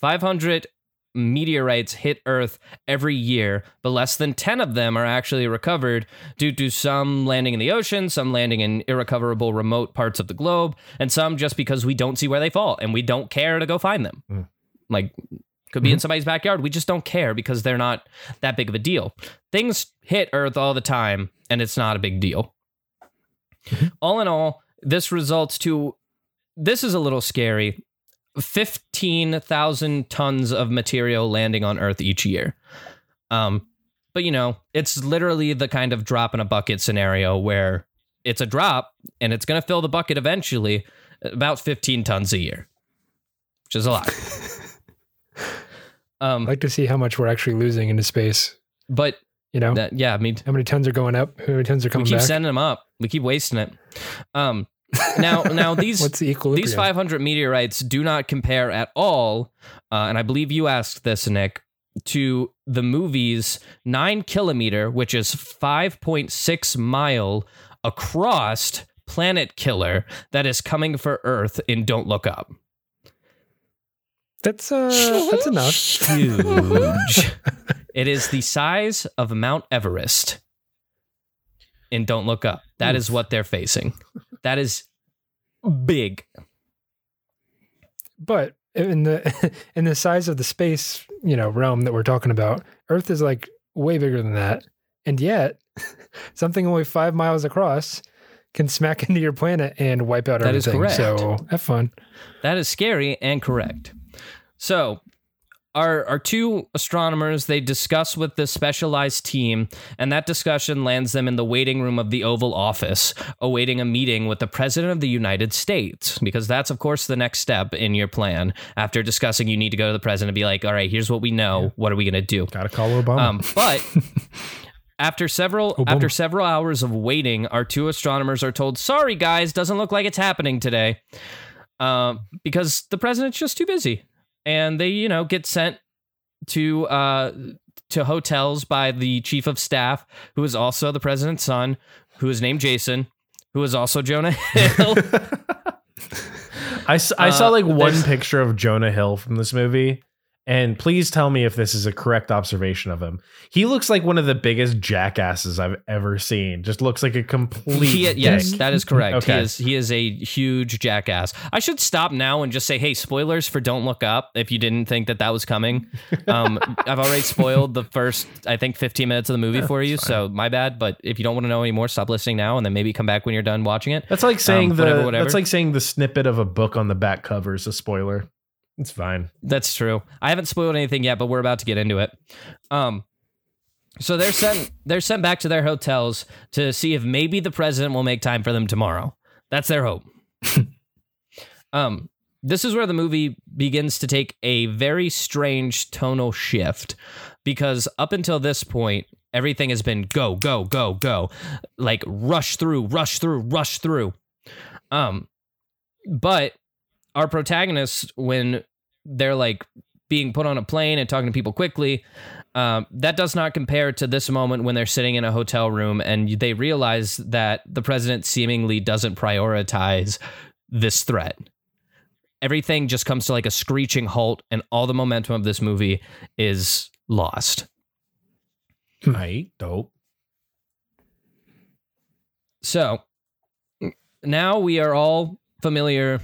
Speaker 2: 500 meteorites hit Earth every year, but less than 10 of them are actually recovered due to some landing in the ocean, some landing in irrecoverable remote parts of the globe, and some just because we don't see where they fall and we don't care to go find them.
Speaker 3: Mm.
Speaker 2: Like, could be in somebody's backyard. We just don't care because they're not that big of a deal. Things hit Earth all the time, and it's not a big deal. All in all, this results to this is a little scary 15,000 tons of material landing on Earth each year. Um, but you know, it's literally the kind of drop in a bucket scenario where it's a drop and it's going to fill the bucket eventually, about 15 tons a year, which is a lot. um,
Speaker 1: I'd like to see how much we're actually losing into space.
Speaker 2: but
Speaker 1: You know,
Speaker 2: that, yeah, I mean,
Speaker 1: how many tons are going up? How many tons are coming we
Speaker 2: keep
Speaker 1: back?
Speaker 2: sending them up. We keep wasting it. Um, now, now these
Speaker 1: the
Speaker 2: these 500 meteorites do not compare at all, uh, and I believe you asked this, Nick, to the movie's nine kilometer, which is 5.6 mile across planet killer that is coming for Earth in Don't Look Up.
Speaker 1: That's uh, that's enough.
Speaker 2: Huge. it is the size of Mount Everest in Don't Look Up. That is what they're facing. That is big.
Speaker 1: But in the in the size of the space, you know, realm that we're talking about, Earth is like way bigger than that, and yet something only five miles across can smack into your planet and wipe out
Speaker 2: That is
Speaker 1: everything.
Speaker 2: correct.
Speaker 1: So have fun.
Speaker 2: That is scary and correct. So, our our two astronomers they discuss with this specialized team, and that discussion lands them in the waiting room of the Oval Office, awaiting a meeting with the President of the United States, because that's of course the next step in your plan. After discussing, you need to go to the president and be like, "All right, here's what we know. What are we gonna do?"
Speaker 3: Gotta call Obama.
Speaker 2: Um, but after several
Speaker 1: Obama.
Speaker 2: after several hours of waiting, our two astronomers are told, "Sorry, guys, doesn't look like it's happening today," um, because the president's just too busy, and they, you know, get sent to uh, to hotels by the chief of staff, who is also the president's son, who is named Jason, who is also Jonah Hill.
Speaker 3: I, saw
Speaker 2: uh,
Speaker 3: like one picture of Jonah Hill from this movie, And please tell me if this is a correct observation of him. He looks like one of the biggest jackasses I've ever seen. Just looks like a complete.
Speaker 2: He, yes, that is correct.
Speaker 3: Okay.
Speaker 2: He is he is a huge jackass. I should stop now and just say, hey, spoilers for Don't Look Up. If you didn't think that that was coming, um, I've already spoiled the first, I think, 15 minutes of the movie for you. So my bad. But if you don't want to know anymore, stop listening now, and then maybe come back when you're done watching it.
Speaker 3: That's like saying
Speaker 2: Um,
Speaker 3: the.
Speaker 2: whatever, whatever.
Speaker 3: That's like saying the snippet of a book on the back cover is a spoiler. It's fine.
Speaker 2: That's true. I haven't spoiled anything yet, but we're about to get into it. Um, so they're sent they're sent back to their hotels to see if maybe the president will make time for them tomorrow. That's their hope. um, this is where the movie begins to take a very strange tonal shift because up until this point, everything has been go, go, go, go, like rush through, rush through, rush through. Um, but our protagonists, when they're like being put on a plane and talking to people quickly, um, that does not compare to this moment when they're sitting in a hotel room and they realize that the president seemingly doesn't prioritize this threat. Everything just comes to like a screeching halt, and all the momentum of this movie is lost.
Speaker 3: Right. Dope.
Speaker 2: So now we are all familiar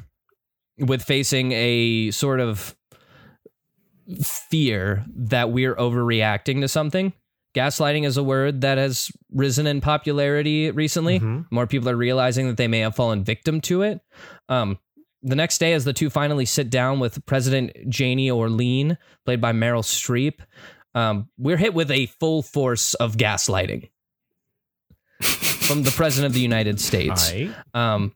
Speaker 2: with facing a sort of fear that we're overreacting to something. Gaslighting is a word that has risen in popularity recently.
Speaker 3: Mhm.
Speaker 2: More people are realizing that they may have fallen victim to it. Um, the next day, as the two finally sit down with President Janie Orlean, played by Meryl Streep, um, we're hit with a full force of gaslighting from the President of the United States.
Speaker 3: Aight.
Speaker 2: Um,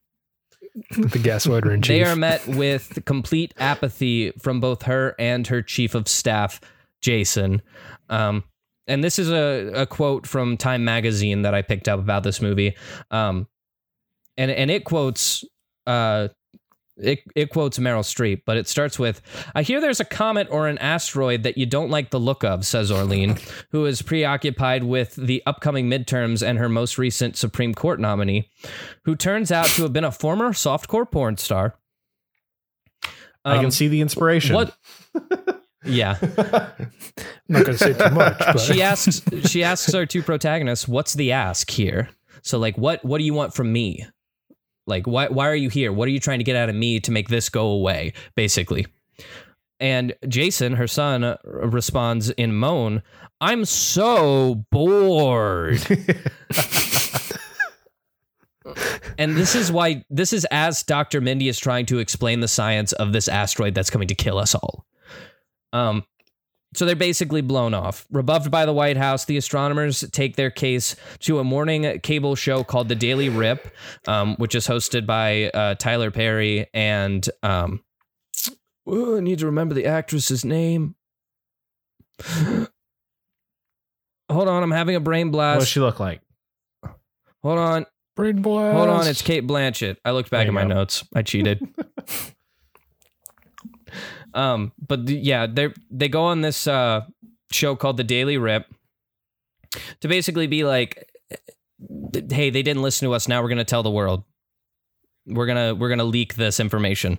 Speaker 1: the gaslighter in chief.
Speaker 2: they are met with complete apathy from both her and her chief of staff, Jason. Um, and this is a, a quote from Time Magazine that I picked up about this movie. Um, and, and it quotes uh, it, it quotes Meryl Streep, but it starts with I hear there's a comet or an asteroid that you don't like the look of, says Orlean, who is preoccupied with the upcoming midterms and her most recent Supreme Court nominee, who turns out to have been a former softcore porn star.
Speaker 3: I
Speaker 2: Um,
Speaker 3: can see the inspiration.
Speaker 2: What? Yeah.
Speaker 1: I'm not going to say too much, but
Speaker 2: she asks she asks our two protagonists what's the ask here so like what what do you want from me like why why are you here? What are you trying to get out of me to make this go away basically? And jason her son uh, responds in moan i'm so bored. And this is why this is as dr mindy is trying to explain the science of this asteroid that's coming to kill us all. Um so they're basically blown off. Rebuffed by the White House, the astronomers take their case to a morning cable show called The Daily Rip, um, which is hosted by uh, Tyler Perry and um, oh, I need to remember the actress's name. Hold on, I'm having a brain blast.
Speaker 3: What does she look like?
Speaker 2: Hold on,
Speaker 1: brain blast.
Speaker 2: hold on. It's Cate Blanchett. I looked back at my
Speaker 3: go.
Speaker 2: notes. I cheated. Um, but th- yeah, they they go on this uh show called The Daily Rip to basically be like, hey, they didn't listen to us. Now we're gonna tell the world. We're gonna we're gonna leak this information,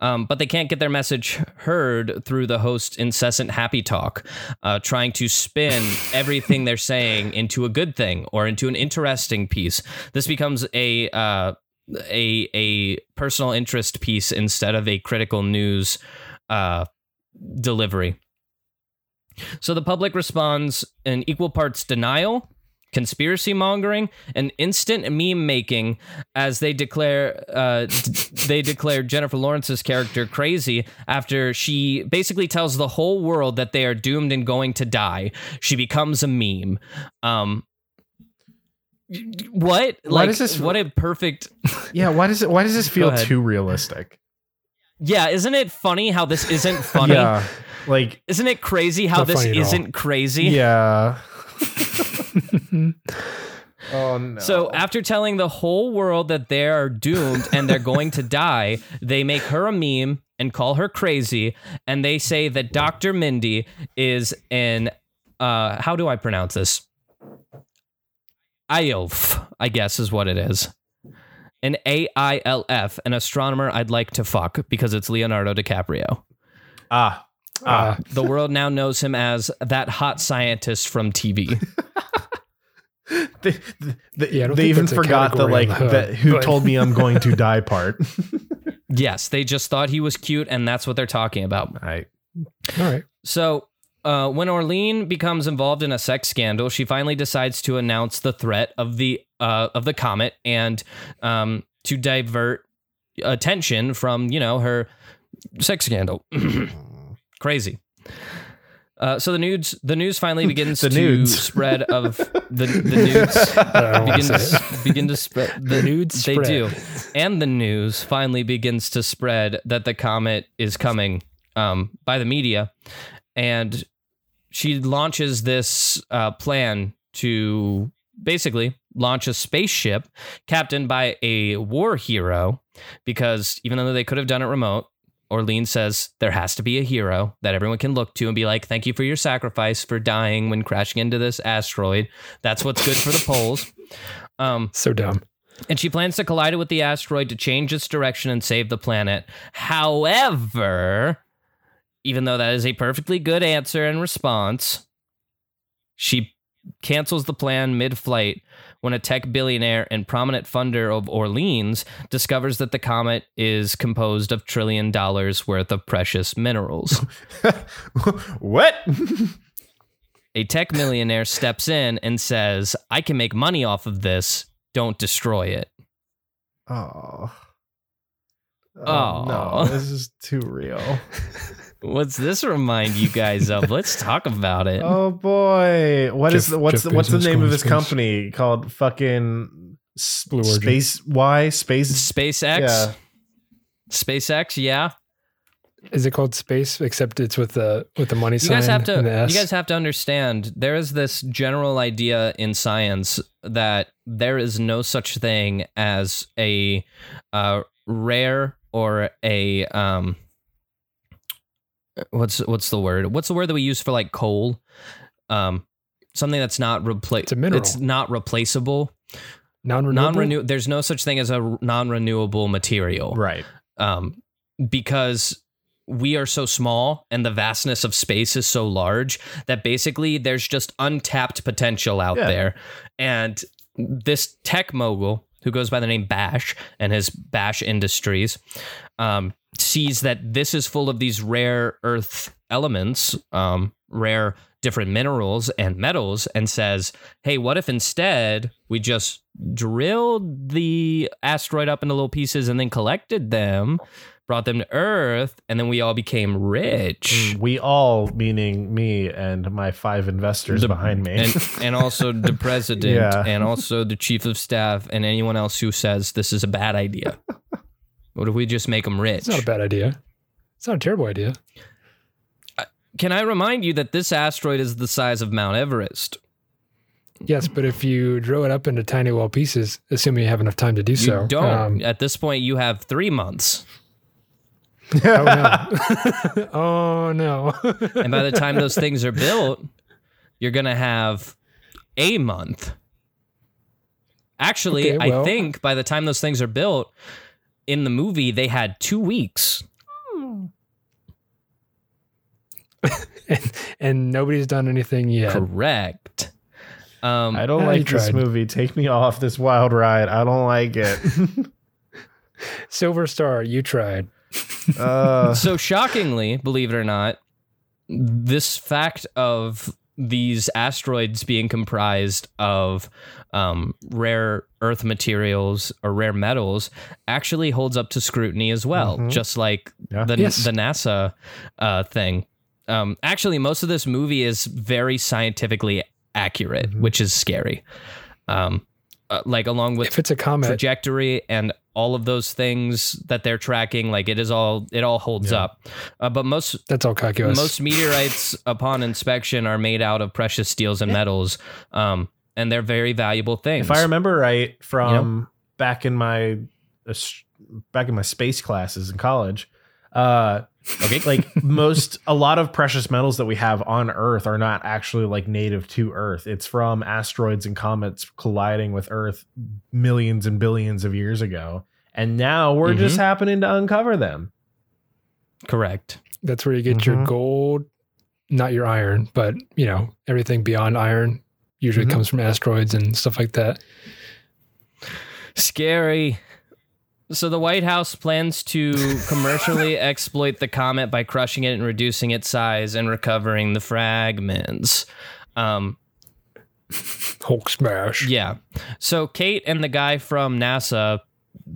Speaker 2: um, but they can't get their message heard through the host's incessant happy talk, uh, trying to spin everything they're saying into a good thing or into an interesting piece. This becomes a uh, a a personal interest piece instead of a critical news uh, delivery. So the public responds in equal parts denial, conspiracy mongering, and instant meme making as they declare uh, they declare Jennifer Lawrence's character crazy after she basically tells the whole world that they are doomed and going to die. She becomes a meme. Um, what?
Speaker 3: Why
Speaker 2: like
Speaker 3: does this-
Speaker 2: what a perfect
Speaker 3: Yeah, why does it why does this feel too realistic?
Speaker 2: Yeah, isn't it funny how this isn't funny?
Speaker 3: Yeah. Like
Speaker 2: Isn't it crazy how this
Speaker 1: funny at all.
Speaker 2: isn't crazy?
Speaker 3: yeah. oh no.
Speaker 2: So after telling the whole world that they are doomed and they're going to die, they make her a meme and call her crazy, and they say that Dr. Mindy is an uh how do I pronounce this? IOF, I guess is what it is. An A I L F, an astronomer I'd like to fuck because it's Leonardo DiCaprio.
Speaker 3: ah, Ah.
Speaker 2: The world now knows him as that hot scientist from TV.
Speaker 3: They, they,
Speaker 1: Yeah,
Speaker 3: they even forgot the like
Speaker 1: on the
Speaker 3: the who
Speaker 1: but-
Speaker 3: told me I'm going to die part.
Speaker 2: yes, they just thought he was cute, and that's what they're talking about.
Speaker 3: I
Speaker 1: All right.
Speaker 2: So, uh, when Orlean becomes involved in a sex scandal, she finally decides to announce the threat of the uh, of the comet and um, to divert attention from you know her sex scandal. Crazy. Uh, so the news the news finally begins
Speaker 3: The
Speaker 2: to
Speaker 3: nudes.
Speaker 2: spread of the the news
Speaker 1: I don't want to
Speaker 2: begins begin to spread the
Speaker 1: nudes
Speaker 2: they
Speaker 1: spread.
Speaker 2: do and the news finally begins to spread that the comet is coming um, by the media and she launches this uh, plan to basically launch a spaceship captained by a war hero because even though they could have done it remote Orlean says there has to be a hero that everyone can look to and be like, thank you for your sacrifice for dying when crashing into this asteroid. That's what's good for the poles. Um,
Speaker 1: So dumb.
Speaker 2: and she plans to collide it with the asteroid to change its direction and save the planet. However, even though that is a perfectly good answer and response, she cancels the plan mid flight when a tech billionaire and prominent funder of Orleans discovers that the comet is composed of trillion dollars worth of precious minerals.
Speaker 3: what?
Speaker 2: a tech millionaire steps in and says, I can make money off of this. Don't destroy it.
Speaker 3: oh.
Speaker 2: Oh.
Speaker 3: no, this is too real.
Speaker 2: What's this remind you guys of? Let's talk about it.
Speaker 3: Oh boy, what is
Speaker 1: Jeff-
Speaker 3: the, what's
Speaker 1: Jeff
Speaker 3: the, what's the name of
Speaker 1: to
Speaker 3: his
Speaker 1: space.
Speaker 3: company called? Fucking
Speaker 1: Blue Origin.
Speaker 3: Space Y Space.
Speaker 2: SpaceX?
Speaker 3: Yeah.
Speaker 2: SpaceX, yeah.
Speaker 1: Is it called space? Except it's with the with the money
Speaker 2: You
Speaker 1: sign
Speaker 2: guys have to
Speaker 1: and the S.
Speaker 2: you guys have to understand there is this general idea in science that there is no such thing as a uh, rare or a um what's what's the word? What's the word that we use for like coal? Um something that's not replace
Speaker 1: It's a mineral.
Speaker 2: It's not replaceable.
Speaker 1: non-renewable.
Speaker 2: Non-renew there's no such thing as a non-renewable material.
Speaker 3: Right.
Speaker 2: um, because we are so small and the vastness of space is so large that basically there's just untapped potential out
Speaker 3: Yeah.
Speaker 2: there. And this tech mogul who goes by the name Bash and his Bash Industries um, sees that this is full of these rare earth elements, um, rare different minerals and metals, and says, hey, what if instead we just drilled the asteroid up into little pieces and then collected them? Brought them to Earth, and then we all became rich.
Speaker 3: Mm, We all, meaning me and my five investors
Speaker 2: The-
Speaker 3: behind me.
Speaker 2: and and also the president
Speaker 3: Yeah.
Speaker 2: and also the chief of staff and anyone else who says this is a bad idea. what if we just make them rich?
Speaker 1: It's not a bad idea. It's not a terrible idea.
Speaker 2: Can I remind you that this asteroid is the size of Mount Everest?
Speaker 1: Yes, but if you drill it up into tiny little pieces, assuming you have enough time to do
Speaker 2: You
Speaker 1: so,
Speaker 2: don't.
Speaker 1: um,
Speaker 2: At this point, you have three months,
Speaker 1: oh no! oh no!
Speaker 2: and by the time those things are built, you're gonna have a month. Actually,
Speaker 1: Okay,
Speaker 2: I think by the time those things are built, in the movie they had two weeks.
Speaker 1: and, and nobody's done anything yet.
Speaker 2: Correct. Um,
Speaker 3: I don't
Speaker 1: Yeah, you
Speaker 3: like this movie. Take me off this wild ride. I don't like it.
Speaker 1: Silver Star, you tried.
Speaker 3: Uh,
Speaker 2: so shockingly, believe it or not, this fact of these asteroids being comprised of um, rare earth materials or rare metals actually holds up to scrutiny as well,
Speaker 3: Mhm.
Speaker 2: just like
Speaker 3: Yeah.
Speaker 2: the,
Speaker 1: Yes.
Speaker 2: the NASA uh, thing. Um, actually, most of this movie is very scientifically accurate,
Speaker 3: Mhm.
Speaker 2: which is scary. Um, uh, like along with
Speaker 1: If it's a comet,
Speaker 2: trajectory and all of those things that they're tracking like it is all it all holds
Speaker 3: Yeah.
Speaker 2: up. Uh, but most
Speaker 1: that's all calculus.
Speaker 2: most meteorites upon inspection are made out of precious steels and metals um and they're very valuable things.
Speaker 3: If I remember right from back in my uh, back in my space classes in college, uh,
Speaker 2: okay
Speaker 3: like most a lot of precious metals that we have on earth are not actually like native to earth it's from asteroids and comets colliding with earth millions and billions of years ago and now we're just happening to uncover them
Speaker 2: correct
Speaker 1: That's where you get your
Speaker 3: Mhm.
Speaker 1: gold, not your iron, but you know everything beyond iron usually
Speaker 3: Mhm.
Speaker 1: comes from asteroids and stuff like that.
Speaker 2: Scary. So the White House plans to commercially exploit the comet by crushing it and reducing its size and recovering the fragments. Um,
Speaker 1: Hulk smash.
Speaker 2: yeah. So Kate and the guy from NASA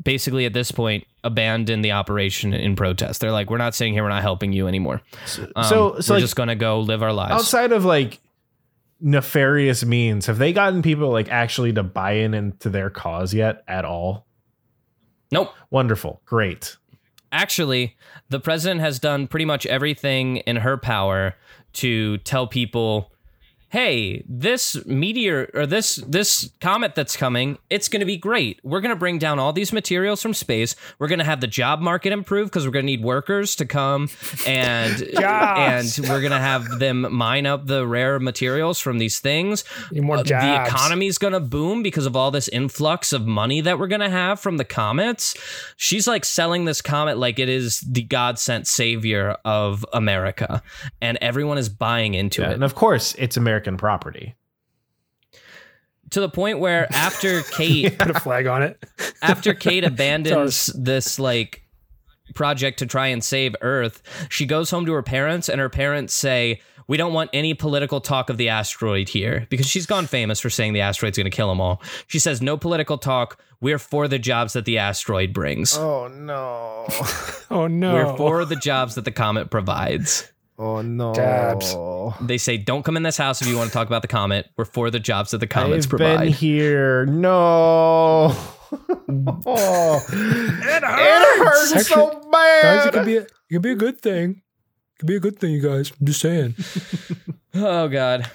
Speaker 2: basically at this point abandon the operation in protest. They're like, we're not sitting here, we're not helping you anymore. Um,
Speaker 3: so, so
Speaker 2: we're
Speaker 3: like,
Speaker 2: just gonna go live our lives.
Speaker 3: outside of like nefarious means, have they gotten people like actually to buy in into their cause yet at all?
Speaker 2: Nope.
Speaker 3: Wonderful, great.
Speaker 2: Actually, the president has done pretty much everything in her power to tell people, "Hey, this meteor or this this comet that's coming, it's going to be great. We're going to bring down all these materials from space. We're going to have the job market improve because we're going to need workers to come and and we're going to have them mine up the rare materials from these things.
Speaker 1: Need more
Speaker 2: Uh, the economy's going to boom because of all this influx of money that we're going to have from the comets. She's like selling this comet like it is the God sent savior of America, and everyone is buying into
Speaker 3: Yeah,
Speaker 2: it
Speaker 3: and of course, it's American property.
Speaker 2: to the point where after Kate
Speaker 1: Put a flag on it.
Speaker 2: after Kate abandons this like project to try and save Earth, she goes home to her parents, and her parents say, "We don't want any political talk of the asteroid here," because she's gone famous for saying the asteroid's going to kill them all. She says, "No political talk. We're for the jobs that the asteroid brings.
Speaker 3: Oh no!
Speaker 1: Oh no.
Speaker 2: We're for the jobs that the comet provides."
Speaker 3: Oh no!
Speaker 1: Dabs.
Speaker 2: They say, "Don't come in this house if you want to talk about the comet. We're for the jobs that the comets
Speaker 3: I've
Speaker 2: provide."
Speaker 3: been here. No. oh, it hurts,
Speaker 1: Actually,
Speaker 3: so bad.
Speaker 1: guys, it could be a, it could be a good thing. It could be a good thing, you guys. I'm just saying.
Speaker 2: Oh God!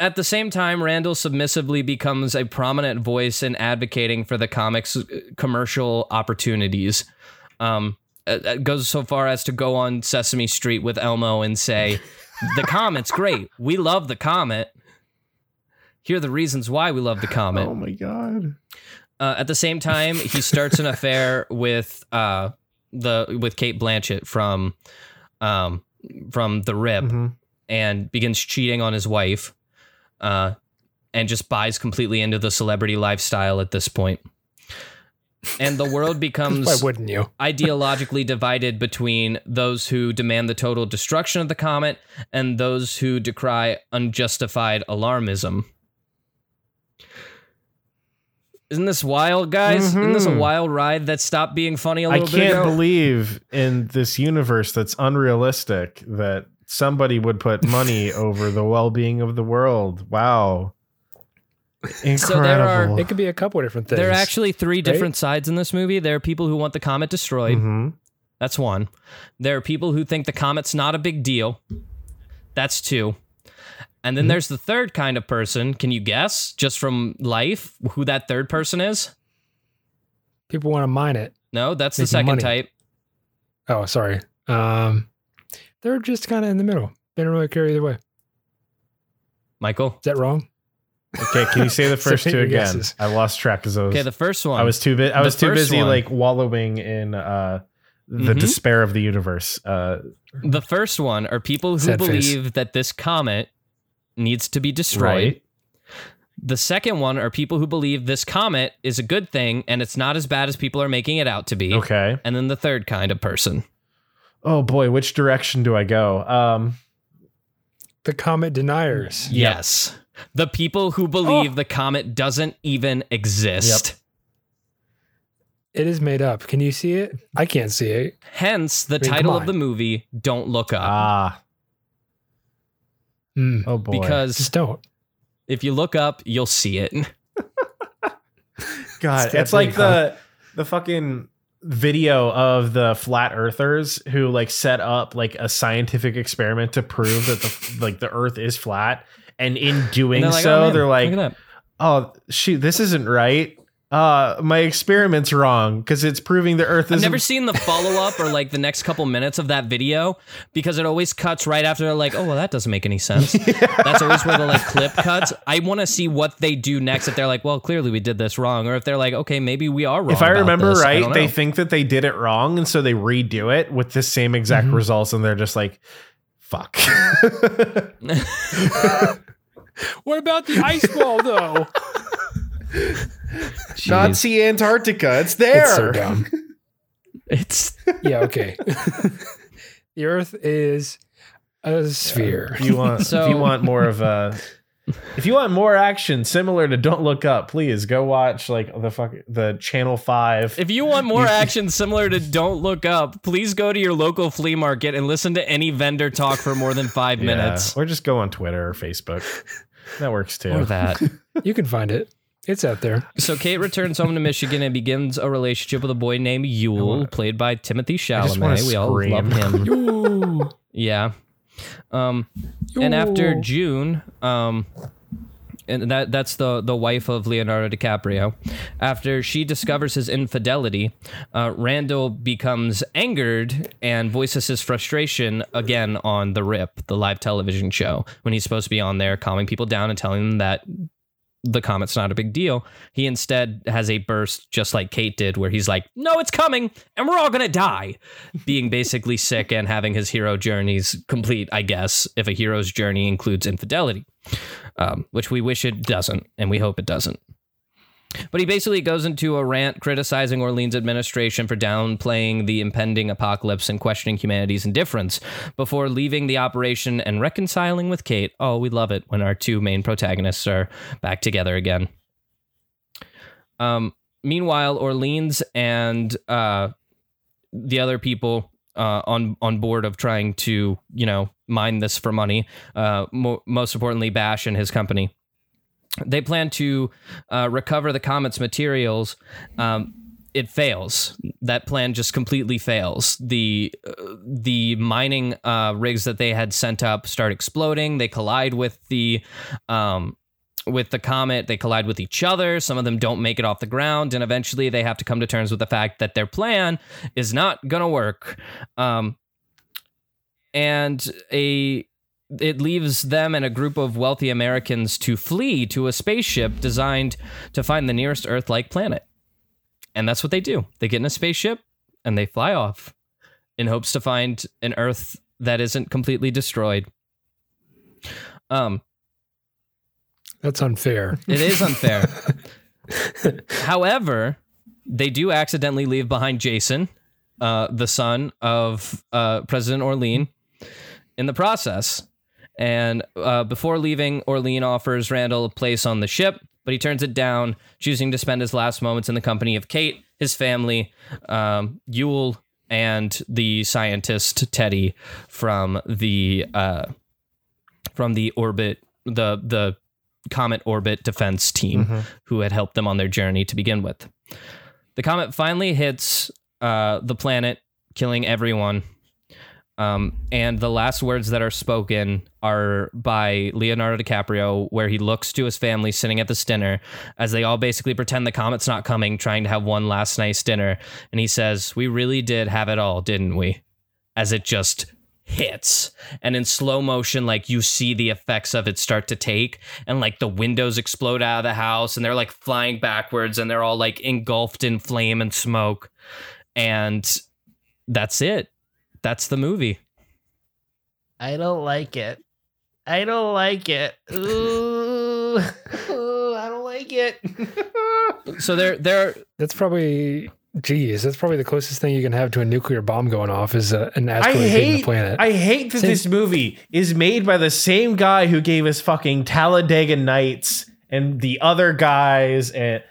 Speaker 2: At the same time, Randall submissively becomes a prominent voice in advocating for the comics' commercial opportunities. Um, it- it goes so far as to go on Sesame Street with Elmo and say, "The comet's great. We love the comet. Here are the reasons why we love the comet."
Speaker 3: oh my god.
Speaker 2: Uh, at the same time, he starts an affair with uh, the with Cate Blanchett from um, from The Rip
Speaker 3: Mhm.
Speaker 2: and begins cheating on his wife, uh, and just buys completely into the celebrity lifestyle at this point. And the world becomes Why
Speaker 1: wouldn't you?
Speaker 2: ideologically divided between those who demand the total destruction of the comet and those who decry unjustified alarmism. Isn't this wild, guys? Isn't this a
Speaker 3: Mhm.
Speaker 2: wild ride that stopped being funny a
Speaker 3: I
Speaker 2: little bit I
Speaker 3: can't
Speaker 2: ago?
Speaker 3: believe in this universe that's unrealistic that somebody would put money over the well-being of the world. Wow. Incredible.
Speaker 2: So there are-
Speaker 1: It could be a couple of different things.
Speaker 2: there are actually three different sides in this movie. There are people who want the comet destroyed.
Speaker 3: Mhm.
Speaker 2: That's one. There are people who think the comet's not a big deal. That's two. And then
Speaker 1: Mhm.
Speaker 2: there's the third kind of person. Can you guess, just from life, who that third person is?
Speaker 1: people want to mine it.
Speaker 2: No, that's the second
Speaker 1: money.
Speaker 2: type.
Speaker 1: Oh, sorry. Um, they're just kind of in the middle. They don't really care either way.
Speaker 2: Michael, is
Speaker 1: that wrong?
Speaker 3: Okay, can you say the first two again?
Speaker 1: guesses.
Speaker 3: I lost track of those.
Speaker 2: Okay, the first one.
Speaker 3: I was too bit. I was too
Speaker 2: first
Speaker 3: busy
Speaker 2: one.
Speaker 3: like wallowing in uh the
Speaker 2: Mhm.
Speaker 3: despair of the universe. Uh
Speaker 2: the first one are people who
Speaker 1: Sad face.
Speaker 2: believe that this comet needs to be destroyed.
Speaker 3: right.
Speaker 2: The second one are people who believe this comet is a good thing and it's not as bad as people are making it out to be.
Speaker 3: Okay.
Speaker 2: And then the third kind of person.
Speaker 3: Oh boy, which direction do I go? Um
Speaker 1: The comet deniers.
Speaker 3: Yep.
Speaker 2: Yes. The people who believe
Speaker 1: Oh.
Speaker 2: the comet doesn't even exist.
Speaker 1: It is made up. Can you see it? I can't see it.
Speaker 2: Hence the
Speaker 1: I mean,
Speaker 2: title of the movie, Don't Look Up.
Speaker 3: ah,
Speaker 1: Mm,
Speaker 3: oh boy.
Speaker 2: because
Speaker 1: just don't.
Speaker 2: if you look up, you'll see it.
Speaker 3: God,
Speaker 1: It's
Speaker 3: it's like
Speaker 1: big,
Speaker 3: the the fucking video of the flat earthers who like set up like a scientific experiment to prove that the like the earth is flat and in doing
Speaker 2: And they're like,
Speaker 3: so
Speaker 2: "Oh, man,
Speaker 3: they're like oh shoot this isn't right uh, my experiment's wrong because it's proving the Earth
Speaker 2: I've
Speaker 3: is.
Speaker 2: never seen the follow up or like the next couple minutes of that video because it always cuts right after they're like, oh well, that doesn't make any sense. That's always where the like clip cuts. I want to see what they do next. If they're like, well, clearly we did this wrong, or if they're like, okay, maybe we are wrong.
Speaker 3: if I remember
Speaker 2: this.
Speaker 3: Right,
Speaker 2: don't
Speaker 3: they think that they did it wrong, and so they redo it with the same exact
Speaker 1: Mhm.
Speaker 3: results, and they're just like, "Fuck."
Speaker 1: What about the ice wall though?
Speaker 2: Jeez.
Speaker 3: Nazi Antarctica, it's there.
Speaker 1: It's so dumb.
Speaker 2: it's
Speaker 1: Yeah, okay. the Earth is a sphere.
Speaker 3: If you want, if you want more of a, if you want more action similar to Don't Look Up, please go watch like the fuck the Channel Five.
Speaker 2: If you want more action similar to Don't Look Up, please go to your local flea market and listen to any vendor talk for more than five
Speaker 3: Yeah,
Speaker 2: minutes.
Speaker 3: or just go on Twitter or Facebook. That works too.
Speaker 2: Or that.
Speaker 1: You can find it. It's out there.
Speaker 2: So Kate returns home to Michigan and begins a relationship with a boy named Yule, played by Timothée
Speaker 3: just wanna
Speaker 2: Chalamet. We all love him.
Speaker 1: Ooh.
Speaker 2: yeah. Um, and after June, um, and that that's the the wife of Leonardo DiCaprio. After she discovers his infidelity, uh, Randall becomes angered and voices his frustration again on The Rip, the live television show, when he's supposed to be on there calming people down and telling them that the comet's not a big deal. He instead has a burst just like Kate did, where he's like, "No, it's coming, and we're all gonna die," being basically sick and having his hero journeys complete. I guess if a hero's journey includes infidelity, um, which we wish it doesn't, and we hope it doesn't. But he basically goes into a rant criticizing Orleans' administration for downplaying the impending apocalypse and questioning humanity's indifference before leaving the operation and reconciling with Kate. Oh, we love it when our two main protagonists are back together again. Um, meanwhile, Orleans and uh, the other people uh, on on board of trying to you know mine this for money. Uh, mo- most importantly, Bash and his company. They plan to uh, recover the comet's materials. Um, it fails. That plan just completely fails. The uh, the mining uh, rigs that they had sent up start exploding. They collide with the um, with the comet. They collide with each other. Some of them don't make it off the ground, and eventually they have to come to terms with the fact that their plan is not gonna work. Um, and a it leaves them and a group of wealthy Americans to flee to a spaceship designed to find the nearest Earth-like planet. And that's what they do. They get in a spaceship and they fly off in hopes to find an Earth that isn't completely destroyed. Um,
Speaker 1: That's unfair.
Speaker 2: it is unfair. However, they do accidentally leave behind Jason, uh, the son of uh, President Orlean, in the process. And uh, before leaving, Orlean offers Randall a place on the ship, but he turns it down, choosing to spend his last moments in the company of Kate, his family, um, Yule, and the scientist Teddy from the uh, from the orbit the the comet orbit defense team who had helped them on their journey to begin with. The comet finally hits uh, the planet, killing everyone. Um, and the last words that are spoken are by Leonardo DiCaprio, where he looks to his family sitting at this dinner as they all basically pretend the comet's not coming, trying to have one last nice dinner. And he says, We really did have it all, didn't we? As it just hits. And in slow motion, like you see the effects of it start to take, and like the windows explode out of the house, and they're like flying backwards, and they're all like engulfed in flame and smoke. And that's it. That's the movie.
Speaker 3: I don't like it. I don't like it. Ooh, Ooh, I don't like it.
Speaker 2: So there, there.
Speaker 1: That's probably, geez, that's probably the closest thing you can have to a nuclear bomb going off is uh, an asteroid hitting the planet.
Speaker 3: I hate that
Speaker 1: Since-
Speaker 3: this movie is made by the same guy who gave us fucking Talladega Nights and the other guys and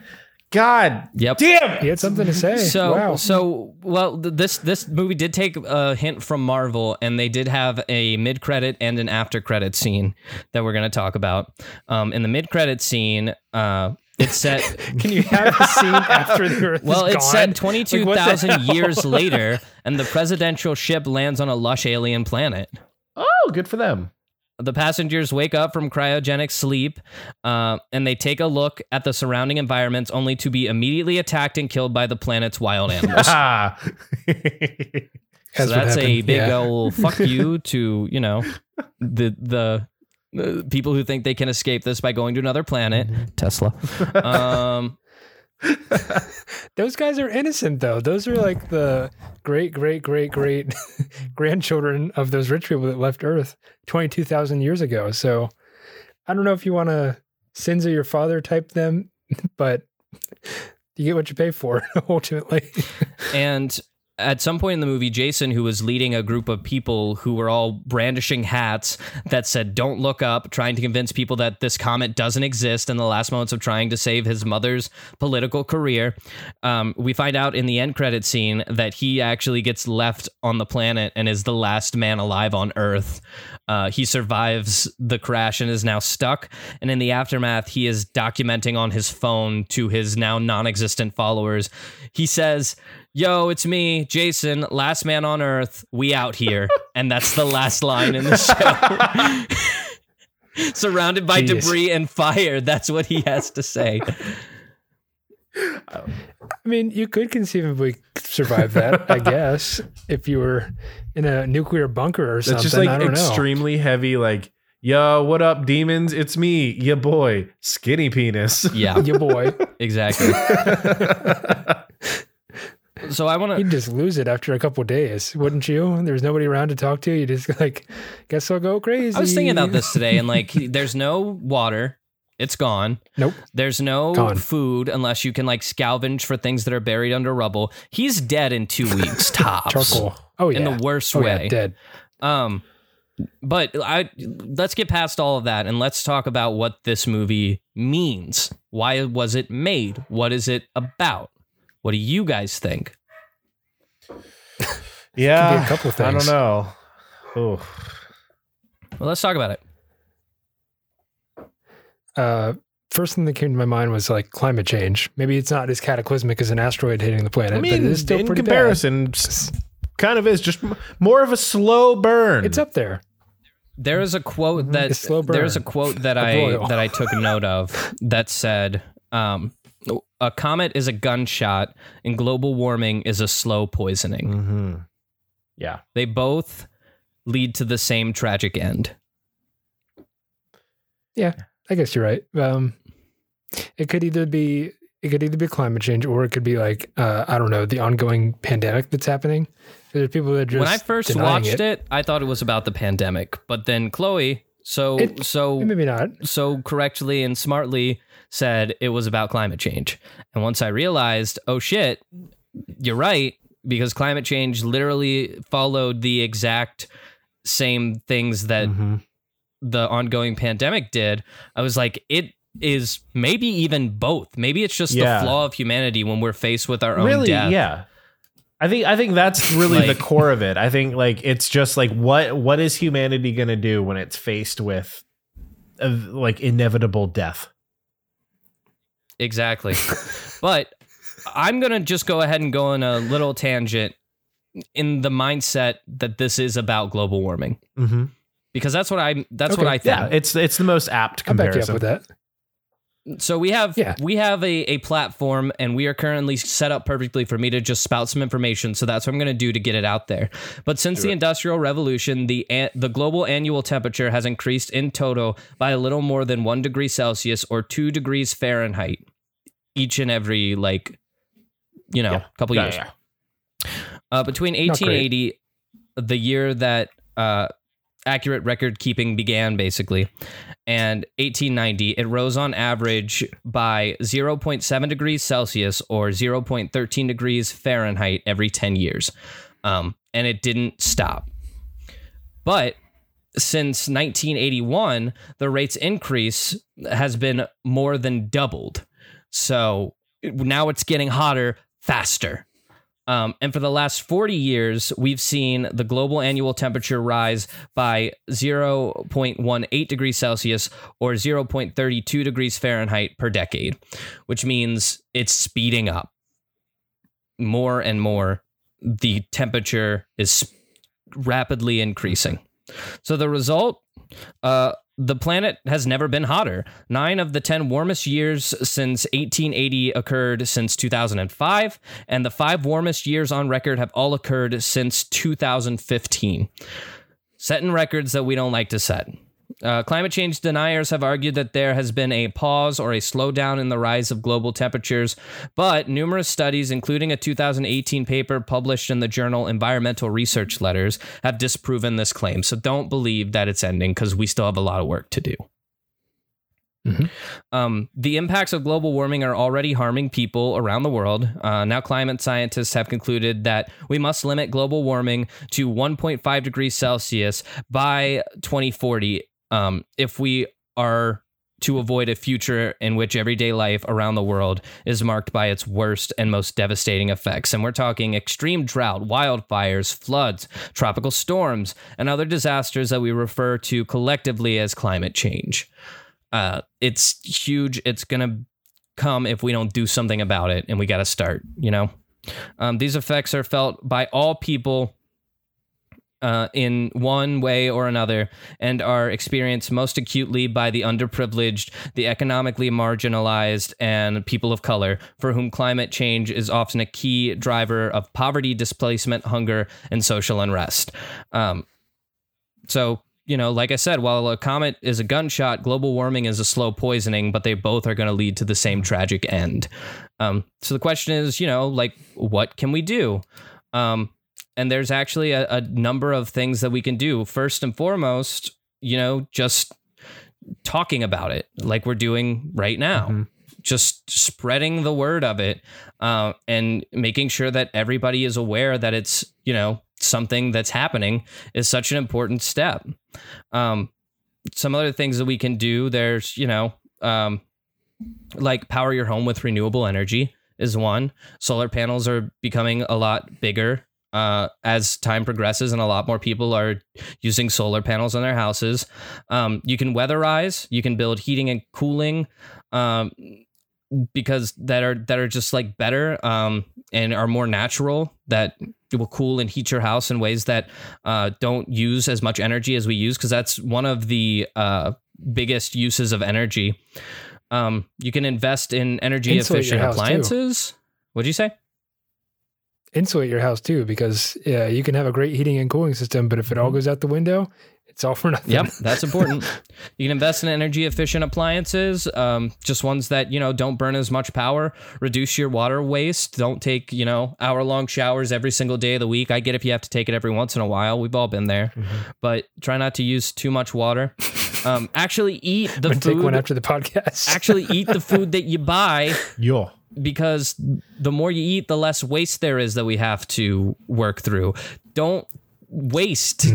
Speaker 3: God
Speaker 2: Yep.
Speaker 3: damn.
Speaker 1: he had something to say.
Speaker 2: So,
Speaker 1: wow.
Speaker 2: so well, th- this this movie did take a hint from Marvel, and they did have a mid credit and an after credit scene that we're going to talk about. Um, in the mid credit scene, uh, it's set.
Speaker 1: Can you have a scene after the Earth
Speaker 2: Well,
Speaker 1: is
Speaker 2: it's
Speaker 1: gone?
Speaker 2: set 22,000
Speaker 1: hell?
Speaker 2: years later, and the presidential ship lands on a lush alien planet.
Speaker 3: Oh, good for them.
Speaker 2: The passengers wake up from cryogenic sleep uh, and they take a look at the surrounding environments only to be immediately attacked and killed by the planet's wild animals.
Speaker 3: Ah.
Speaker 2: so
Speaker 1: That's
Speaker 2: a big
Speaker 1: yeah.
Speaker 2: old fuck you to, you know, the the uh, people who think they can escape this by going to another planet.
Speaker 1: Mm-hmm.
Speaker 2: Tesla. Um,
Speaker 1: Those guys are innocent though. Those are like the great, great, great, great grandchildren of those rich people that left Earth 22,000 years ago. So I don't know if you want to sins of your father type them, but you get what you pay for ultimately.
Speaker 2: And at some point in the movie, Jason, who was leading a group of people who were all brandishing hats that said, Don't look up, trying to convince people that this comet doesn't exist in the last moments of trying to save his mother's political career. Um, we find out in the end credit scene that he actually gets left on the planet and is the last man alive on Earth. Uh, he survives the crash and is now stuck. And in the aftermath, he is documenting on his phone to his now non existent followers. He says, Yo, it's me, Jason, last man on earth. We out here. and that's the last line in the show. Surrounded by
Speaker 1: Jeez.
Speaker 2: debris and fire. That's what he has to say.
Speaker 1: I mean, you could conceivably survive that, I guess, if you were in a nuclear bunker or something.
Speaker 3: That's just like
Speaker 1: I don't know.
Speaker 3: extremely heavy, like, yo, what up, demons? It's me, ya boy, skinny penis.
Speaker 2: Yeah,
Speaker 1: Your boy.
Speaker 2: exactly. So I want to
Speaker 1: You'd just lose it after a couple days, wouldn't you? There's nobody around to talk to. You just like, guess I'll go crazy.
Speaker 2: I was thinking about this today, and like, there's no water; it's gone.
Speaker 1: Nope.
Speaker 2: There's no
Speaker 1: Gone.
Speaker 2: food unless you can like scavenge for things that are buried under rubble. He's dead in two weeks tops.
Speaker 1: Charcoal. Oh yeah.
Speaker 2: in the worst
Speaker 1: oh, yeah,
Speaker 2: way.
Speaker 1: dead.
Speaker 2: Um, but I let's get past all of that and let's talk about what this movie means. Why was it made? What is it about? What do you guys think?
Speaker 3: yeah,
Speaker 1: Could be a couple
Speaker 3: I don't know. Oh,
Speaker 2: Well, let's talk about it.
Speaker 1: Uh, first thing that came to my mind was like climate change. Maybe it's not as cataclysmic as an asteroid hitting the planet,
Speaker 3: I
Speaker 1: but
Speaker 3: mean,
Speaker 1: it is still
Speaker 3: in
Speaker 1: pretty
Speaker 3: comparison, s- kind of is just more of a slow burn.
Speaker 1: It's up there.
Speaker 2: There is a quote that
Speaker 1: It's slow
Speaker 2: there's a quote that
Speaker 1: A
Speaker 2: I
Speaker 1: broil.
Speaker 2: that I took note of that said, um, "A comet is a gunshot, and global warming is a slow poisoning.
Speaker 3: hmm Yeah,
Speaker 2: They both lead to the same tragic end."
Speaker 1: Yeah, I guess you're right. Um, it could either be it could either be climate change or it could be like uh, I don't know the ongoing pandemic that's happening. There's people that are just
Speaker 2: when I first
Speaker 1: denying
Speaker 2: watched it. I thought it was about the pandemic, but then Chloe, so
Speaker 1: It-
Speaker 2: so
Speaker 1: Maybe not.
Speaker 2: so correctly and smartly said it was about climate change. And once I realized, oh shit, you're right, because climate change literally followed the exact same things that
Speaker 3: Mhm.
Speaker 2: the ongoing pandemic did. I was like, it is maybe even both. Maybe it's just
Speaker 3: Yeah.
Speaker 2: the flaw of humanity when we're faced with our own
Speaker 3: really,
Speaker 2: death.
Speaker 3: yeah. I think I think that's really
Speaker 2: Like-
Speaker 3: the core of it. I think like it's just like what what is humanity going to do when it's faced with uh, like inevitable death?
Speaker 2: Exactly. but I'm going to just go ahead and go on a little tangent in the mindset that this is about global warming
Speaker 3: Mm-hmm.
Speaker 2: because that's what I that's
Speaker 1: Okay,
Speaker 2: what I think.
Speaker 3: Yeah, it's it's the most apt
Speaker 1: I'll back you up
Speaker 3: comparison.
Speaker 1: with that.
Speaker 2: So we have
Speaker 1: Yeah.
Speaker 2: we have a, a platform and we are currently set up perfectly for me to just spout some information. So that's what I'm going to do to get it out there. But since the Industrial Revolution, the an- the global annual temperature has increased in total by a little more than one degree Celsius or two degrees Fahrenheit each and every like you know
Speaker 3: Yeah.
Speaker 2: couple
Speaker 3: Yeah,
Speaker 2: years.
Speaker 3: yeah.
Speaker 2: Uh, between 1880, the year that uh, accurate record keeping began, basically, and 1890, it rose on average by 0.7 degrees Celsius or 0.13 degrees Fahrenheit every 10 years. Um, and it didn't stop. But since 1981, the rate's increase has been more than doubled. So now it's getting hotter faster. Um, and for the last 40 years, we've seen the global annual temperature rise by 0.18 degrees Celsius or 0.32 degrees Fahrenheit per decade, which means it's speeding up more and more. The temperature is rapidly increasing. So the result, uh, the planet has never been hotter. Nine of the 10 warmest years since 1880 occurred since 2005, and the five warmest years on record have all occurred since 2015. Setting records that we don't like to set. Uh, climate change deniers have argued that there has been a pause or a slowdown in the rise of global temperatures, but numerous studies, including a 2018 paper published in the journal Environmental Research Letters, have disproven this claim. So don't believe that it's ending because we still have a lot of work to do.
Speaker 1: Mhm.
Speaker 2: Um, the impacts of global warming are already harming people around the world. Uh, now, climate scientists have concluded that we must limit global warming to 1.5 degrees Celsius by 2040 um, if we are to avoid a future in which everyday life around the world is marked by its worst and most devastating effects. And we're talking extreme drought, wildfires, floods, tropical storms, and other disasters that we refer to collectively as climate change. Uh, it's huge. It's going to come if we don't do something about it, and we got to start, you know? Um, these effects are felt by all people uh, in one way or another and are experienced most acutely by the underprivileged, the economically marginalized, and people of color, for whom climate change is often a key driver of poverty, displacement, hunger, and social unrest. Um, so, you know, like I said, while a comet is a gunshot, global warming is a slow poisoning, but they both are going to lead to the same tragic end. Um, so the question is, you know, like, what can we do? Um, and there's actually a, a number of things that we can do. First and foremost, you know, just talking about it like we're doing right now.
Speaker 1: Mhm.
Speaker 2: Just spreading the word of it uh, and making sure that everybody is aware that it's, you know, something that's happening is such an important step. Um, some other things that we can do, there's, you know, um, like power your home with renewable energy is one. Solar panels are becoming a lot bigger uh, as time progresses, and a lot more people are using solar panels on their houses. Um, you can weatherize. You can build heating and cooling. Um, because that are that are just like better um, and are more natural that it will cool and heat your house in ways that uh, don't use as much energy as we use because that's one of the uh, biggest uses of energy. Um, you can invest in energy
Speaker 1: Insulate
Speaker 2: efficient
Speaker 1: house, too.
Speaker 2: appliances. What'd you say?
Speaker 1: Insulate your house too, because yeah, you can have a great heating and cooling system, but if it all goes out the window, it's all for nothing.
Speaker 2: Yep, that's important. you can invest in energy efficient appliances, um, just ones that you know don't burn as much power. Reduce your water waste. Don't take you know hour long showers every single day of the week. I get if you have to take it every once in a while. We've all been there, but try not to use too much water. Um, actually, eat the
Speaker 1: I'm gonna take one
Speaker 2: food.
Speaker 1: after the podcast.
Speaker 2: Actually, eat the food that you buy
Speaker 3: Yo.
Speaker 2: Because the more you eat, the less waste there is that we have to work through. Don't waste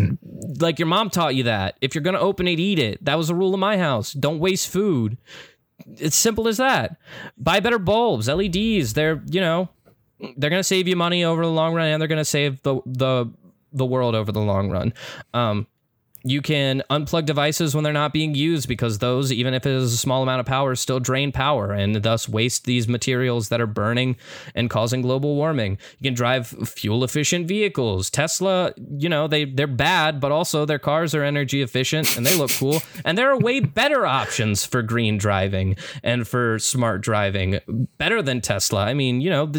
Speaker 2: like your mom taught you that. If you're going to open it, eat it. That was a rule in my house. Don't waste food. It's simple as that. Buy better bulbs, LEDs. They're, you know, they're going to save you money over the long run and they're going to save the the the world over the long run. Um you can unplug devices when they're not being used because those, even if it is a small amount of power, still drain power and thus waste these materials that are burning and causing global warming. You can drive fuel efficient vehicles. Tesla, you know, they they're bad, but also their cars are energy efficient and they look cool. And there are way better options for green driving and for smart driving, better than Tesla. I mean, you know,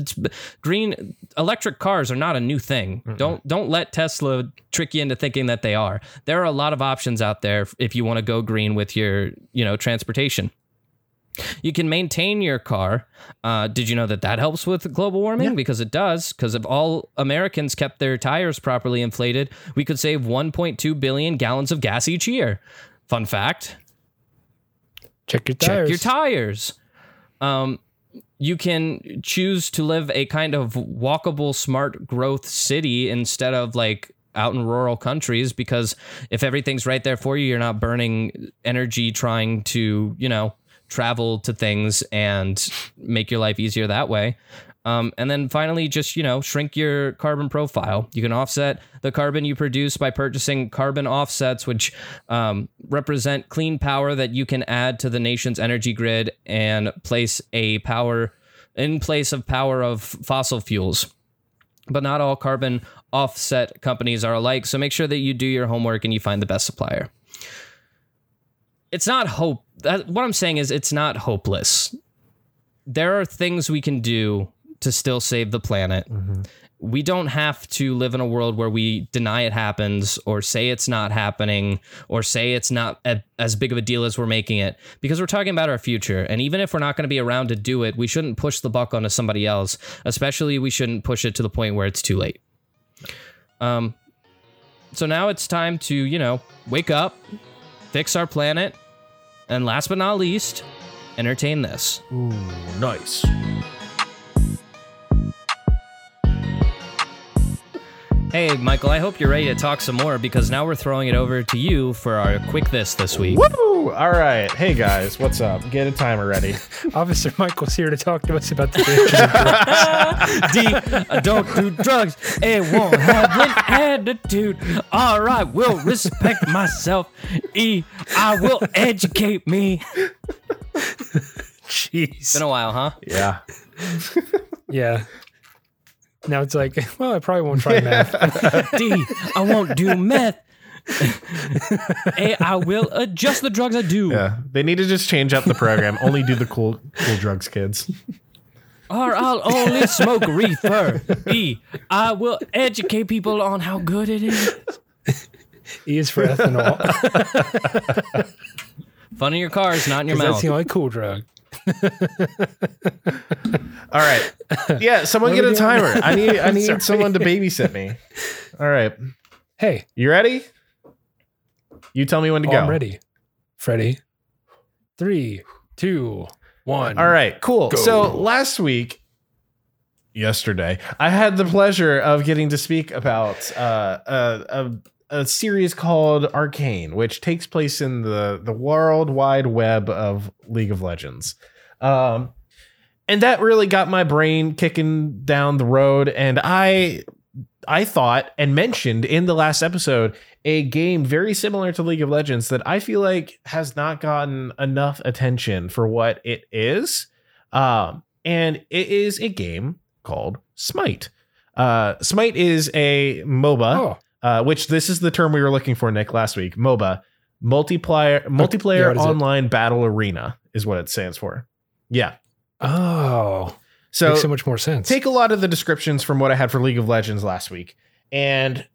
Speaker 2: green electric cars are not a new thing. Don't don't let Tesla trick you into thinking that they are. There are a lot of options out there if you want to go green with your, you know, transportation. You can maintain your car. Uh, did you know that that helps with global warming? Because it does. Because if all Americans kept their tires properly inflated, we could save 1.2 billion gallons of gas each year. Fun fact
Speaker 1: check your
Speaker 2: check your tires. Um, you can choose to live a kind of walkable, smart growth city instead of like out in rural countries because if everything's right there for you, you're not burning energy trying to, you know, travel to things and make your life easier that way. Um, and then finally, just you know, shrink your carbon profile. You can offset the carbon you produce by purchasing carbon offsets, which um, represent clean power that you can add to the nation's energy grid and place a power in place of power of fossil fuels. but not all carbon offset companies are alike. So make sure that you do your homework and you find the best supplier. It's not hope. That, what I'm saying is, it's not hopeless. There are things we can do to still save the planet. We don't have to live in a world where we deny it happens or say it's not happening or say it's not a, as big of a deal as we're making it because we're talking about our future. And even if we're not going to be around to do it, we shouldn't push the buck onto somebody else. Especially, we shouldn't push it to the point where it's too late. Um, so now it's time to, you know, wake up, fix our planet, and last but not least, entertain this.
Speaker 3: Ooh, nice.
Speaker 2: Hey, Michael, I hope you're ready to talk some more because now we're throwing it over to you for our quick this this week.
Speaker 3: Woo! All right. Hey guys, what's up? Get a timer ready.
Speaker 1: Officer Michael's here to talk to us about the dangers of drugs.
Speaker 2: D, I don't do drugs. A, won't have an attitude. All right, will respect myself. E, I will educate me.
Speaker 1: Jeez.
Speaker 2: Been a while, huh?
Speaker 3: Yeah.
Speaker 1: Yeah. Now it's like, well, I probably won't try math.
Speaker 2: D, I won't do meth. A, I will adjust the drugs I do.
Speaker 3: Yeah. They need to just change up the program. Only do the cool cool drugs, kids.
Speaker 2: Or I'll only smoke reefer. E, I will educate people on how good it is.
Speaker 1: E is for ethanol.
Speaker 2: Fun in your cars, not in your mouth.
Speaker 1: that's the only cool drug.
Speaker 3: All right. Yeah, someone get a timer. I need I need
Speaker 1: Sorry.
Speaker 3: someone to babysit me. All right.
Speaker 1: Hey,
Speaker 3: You ready? You tell me when to
Speaker 1: oh,
Speaker 3: go.
Speaker 1: I'm ready. Freddy. Three, two, one.
Speaker 3: All right, cool.
Speaker 1: Go.
Speaker 3: So last week, yesterday, I had the pleasure of getting to speak about uh, a, a, a series called Arcane, which takes place in the the world wide web of League of Legends. Um, and that really got my brain kicking down the road, and I I thought and mentioned in the last episode a game very similar to League of Legends that I feel like has not gotten enough attention for what it is. Um, and it is a game called Smite. Uh, Smite is a MOBA,
Speaker 1: Oh,
Speaker 3: uh, which this is the term we were looking for, Nick, last week. MOBA, multiplayer multiplayer
Speaker 1: yeah, is it?
Speaker 3: online battle arena is what it stands for. Yeah.
Speaker 1: oh.
Speaker 3: So,
Speaker 1: makes so much more sense.
Speaker 3: take a lot of the descriptions from what I had for League of Legends last week and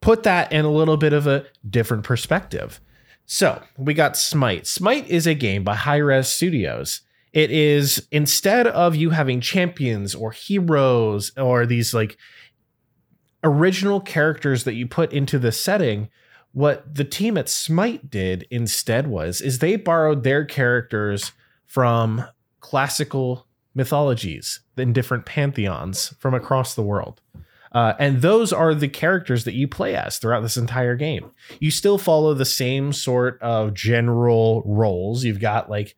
Speaker 3: put that in a little bit of a different perspective. So we got Smite. Smite is a game by Hi-Rez Studios. It is instead of you having champions or heroes or these like original characters that you put into the setting, what the team at Smite did instead was is they borrowed their characters from classical mythologies in different pantheons from across the world. Uh, and those are the characters that you play as throughout this entire game. You still follow the same sort of general roles. You've got like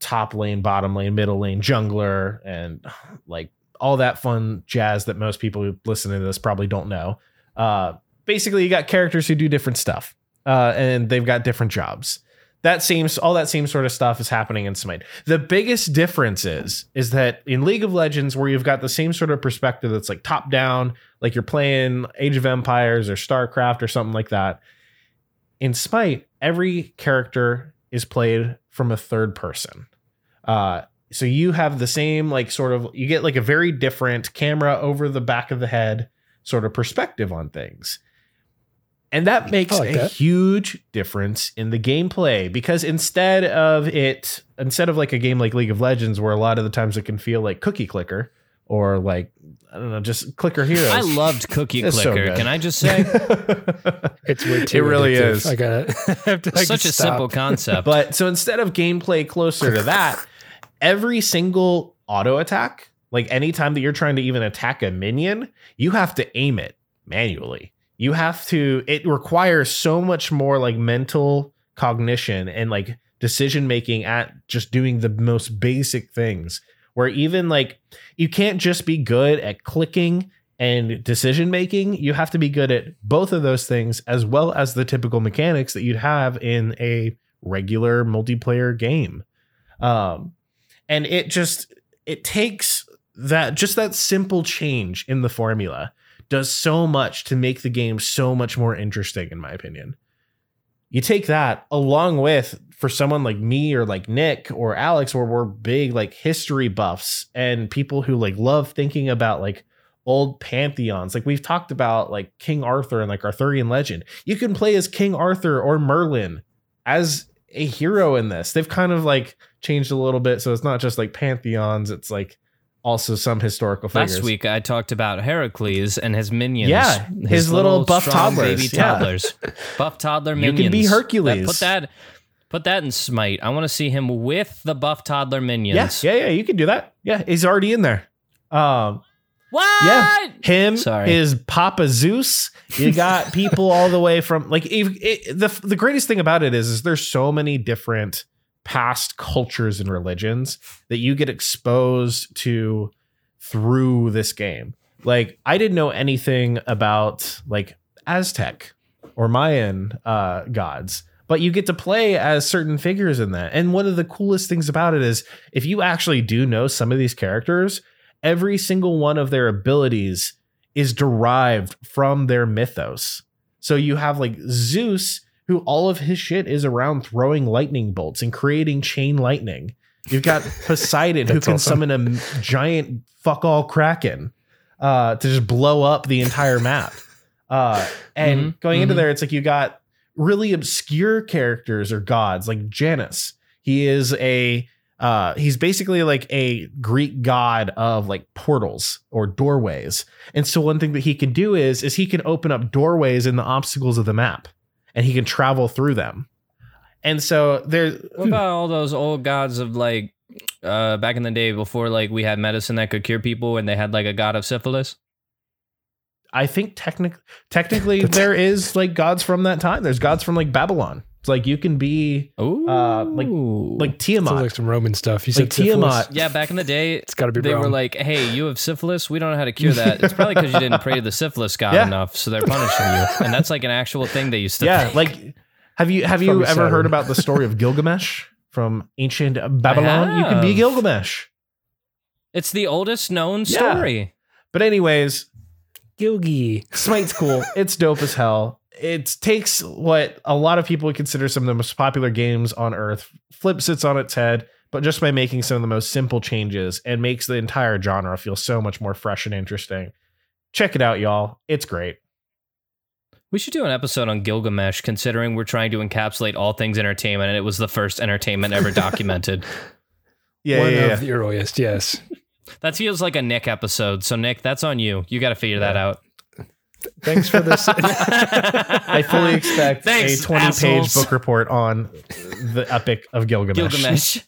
Speaker 3: top lane, bottom lane, middle lane, jungler, and like all that fun jazz that most people who listen to this probably don't know. Uh, basically, you got characters who do different stuff, uh, and they've got different jobs that seems all that same sort of stuff is happening in Smite. The biggest difference is is that in League of Legends, where you've got the same sort of perspective that's like top down, like you're playing Age of Empires or StarCraft or something like that. In Smite, every character is played from a third person. Uh, so you have the same like sort of you get like a very different camera over the back of the head sort of perspective on things. And that makes
Speaker 1: like
Speaker 3: a
Speaker 1: that.
Speaker 3: huge difference in the gameplay because instead of it, instead of like a game like League of Legends, where a lot of the times it can feel like cookie clicker or like, I don't know, just clicker heroes.
Speaker 2: I loved Cookie
Speaker 3: It's
Speaker 2: Clicker.
Speaker 3: good.
Speaker 2: Can I just say?
Speaker 1: It's way too
Speaker 3: It really
Speaker 1: addictive.
Speaker 3: is.
Speaker 1: I gotta I have to like,
Speaker 2: Such a
Speaker 1: stop.
Speaker 2: simple concept.
Speaker 3: But so instead of gameplay closer to that, every single auto attack, like anytime that you're trying to even attack a minion, you have to aim it manually. You have to, it requires so much more like mental cognition and like decision making at just doing the most basic things. Where even like you can't just be good at clicking and decision making, you have to be good at both of those things as well as the typical mechanics that you'd have in a regular multiplayer game. Um, and it just it takes that just that simple change in the formula does so much to make the game so much more interesting in my opinion. You take that along with for someone like me or like nick or alex where we're big like history buffs and people who like love thinking about like old pantheons. Like we've talked about like king arthur and like arthurian legend. You can play as king arthur or merlin as a hero in this they've kind of like changed a little bit so it's not just like pantheons it's like also some historical figures
Speaker 2: Last week I talked about Heracles and his minions.
Speaker 3: Yeah, his little buff
Speaker 2: strong
Speaker 3: toddlers,
Speaker 2: baby
Speaker 3: yeah.
Speaker 2: toddlers, buff toddler minions.
Speaker 3: You can be
Speaker 2: That-
Speaker 3: Hercules.
Speaker 2: put that, put that in Smite. I want to see him with the buff toddler minions.
Speaker 3: yes yeah yeah you can do that yeah he's already in there um
Speaker 2: What?
Speaker 3: Yeah. him
Speaker 2: Sorry.
Speaker 3: his papa zeus you got people all the way from like if, it, the the greatest thing about it is is there's so many different past cultures and religions that you get exposed to through this game like i didn't know anything about like aztec or mayan uh gods but you get to play as certain figures in that and one of the coolest things about it is if you actually do know some of these characters every single one of their abilities is derived from their mythos. So you have like Zeus, who all of his shit is around throwing lightning bolts and creating chain lightning. You've got Poseidon, who can
Speaker 1: awesome.
Speaker 3: summon a giant fuck all kraken uh, to just blow up the entire map. Uh, and
Speaker 2: Mhm,
Speaker 3: going into
Speaker 2: mhm.
Speaker 3: there, it's like you got really obscure characters or gods like Janus. He is a uh he's basically like a greek god of like portals or doorways. And so one thing that he can do is is he can open up doorways in the obstacles of the map and he can travel through them. And so there
Speaker 2: What about all those old gods of like uh back in the day before like we had medicine that could cure people and they had like a god of syphilis?
Speaker 3: i think technic- technically there is like gods from that time. There's gods from like babylon it's like you can be
Speaker 2: Ooh.
Speaker 3: Uh, like- like
Speaker 1: Sounds
Speaker 3: tiamat
Speaker 1: like some Roman stuff. You
Speaker 3: Like
Speaker 1: said syphilis.
Speaker 3: Tiamat.
Speaker 2: yeah, back in the day
Speaker 1: It's got to be
Speaker 2: they were like, "Hey, you have syphilis. We don't know how to cure that. It's probably because you didn't pray to the syphilis god
Speaker 3: Yeah.
Speaker 2: enough, so they're punishing you." And that's like an actual thing they used to.
Speaker 3: yeah
Speaker 2: think.
Speaker 3: like have you have you
Speaker 1: Probably
Speaker 3: ever heard about the story of gilgamesh from ancient babylon you can be gilgamesh
Speaker 2: it's the oldest known
Speaker 3: Yeah.
Speaker 2: story.
Speaker 3: but anyways
Speaker 1: Gilgi.
Speaker 3: Smite's cool. It's dope as hell. It takes what a lot of people would consider some of the most popular games on earth, flips it on its head, but just by making some of the most simple changes and makes the entire genre feel so much more fresh and interesting. Check it out, y'all. It's great.
Speaker 2: We should do an episode on Gilgamesh, considering we're trying to encapsulate all things entertainment, and it was the first entertainment ever documented.
Speaker 3: Yeah,
Speaker 1: One
Speaker 3: yeah,
Speaker 1: of
Speaker 3: yeah.
Speaker 1: the earliest, yes.
Speaker 2: That feels like a Nick episode. So Nick, that's on you. You got to figure that out.
Speaker 1: Thanks for this.
Speaker 3: I fully expect
Speaker 2: Thanks,
Speaker 3: a 20 page book report on the Epic of Gilgamesh.
Speaker 2: Gilgamesh.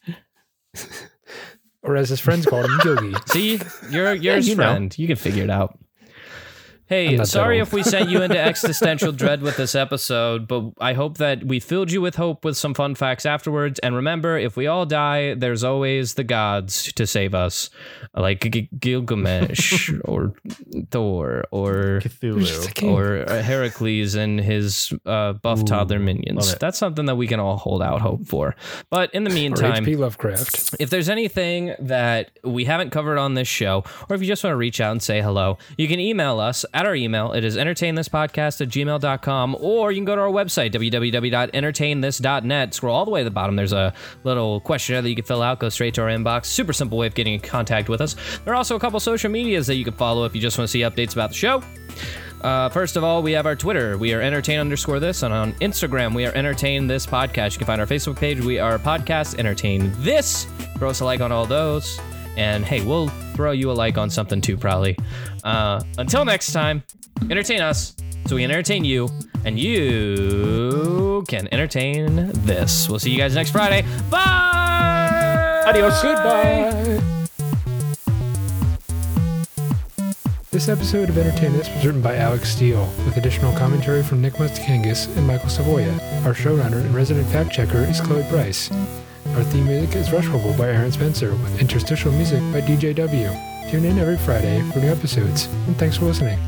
Speaker 1: or as his friends called him, Gilgi.
Speaker 2: See, you're you're his
Speaker 3: you know.
Speaker 2: friend. You can figure it out. Hey, sorry if we sent you into existential dread with this episode, but I hope that we filled you with hope with some fun facts afterwards. And remember, if we all die, there's always the gods to save us, like G- Gilgamesh or Thor or
Speaker 3: Cthulhu.
Speaker 2: Or uh, Heracles and his uh, buff
Speaker 3: Ooh,
Speaker 2: toddler minions. That's something that we can all hold out hope for. But in the
Speaker 1: Or
Speaker 2: meantime,
Speaker 1: H.P. Lovecraft.
Speaker 2: if there's anything that we haven't covered on this show, or if you just want to reach out and say hello, you can email us at our email. It is entertainthispodcast at gmail.com, or you can go to our website, www.entertainthis.net. Scroll all the way to the bottom. There's a little questionnaire that you can fill out. Go straight to our inbox. Super simple way of getting in contact with us. There are also a couple social medias that you can follow if you just want to see updates about the show. Uh, first of all, we have our Twitter. We are entertain underscore this. And on Instagram, we are entertain this podcast. You can find our Facebook page. We are podcast entertain this. Throw us a like on all those. And hey, we'll throw you a like on something too, probably. Uh, until next time, entertain us so we can entertain you. And you can entertain this. We'll see you guys next Friday. Bye!
Speaker 3: Adios.
Speaker 1: Goodbye. This episode of Entertain This was written by Alex Steele, with additional commentary from Nick Mustakangas and Michael Savoya. Our showrunner and resident fact checker is Chloe Bryce. Our theme music is Rush by Aaron Spencer, with interstitial music by DJW. Tune in every Friday for new episodes, and thanks for listening.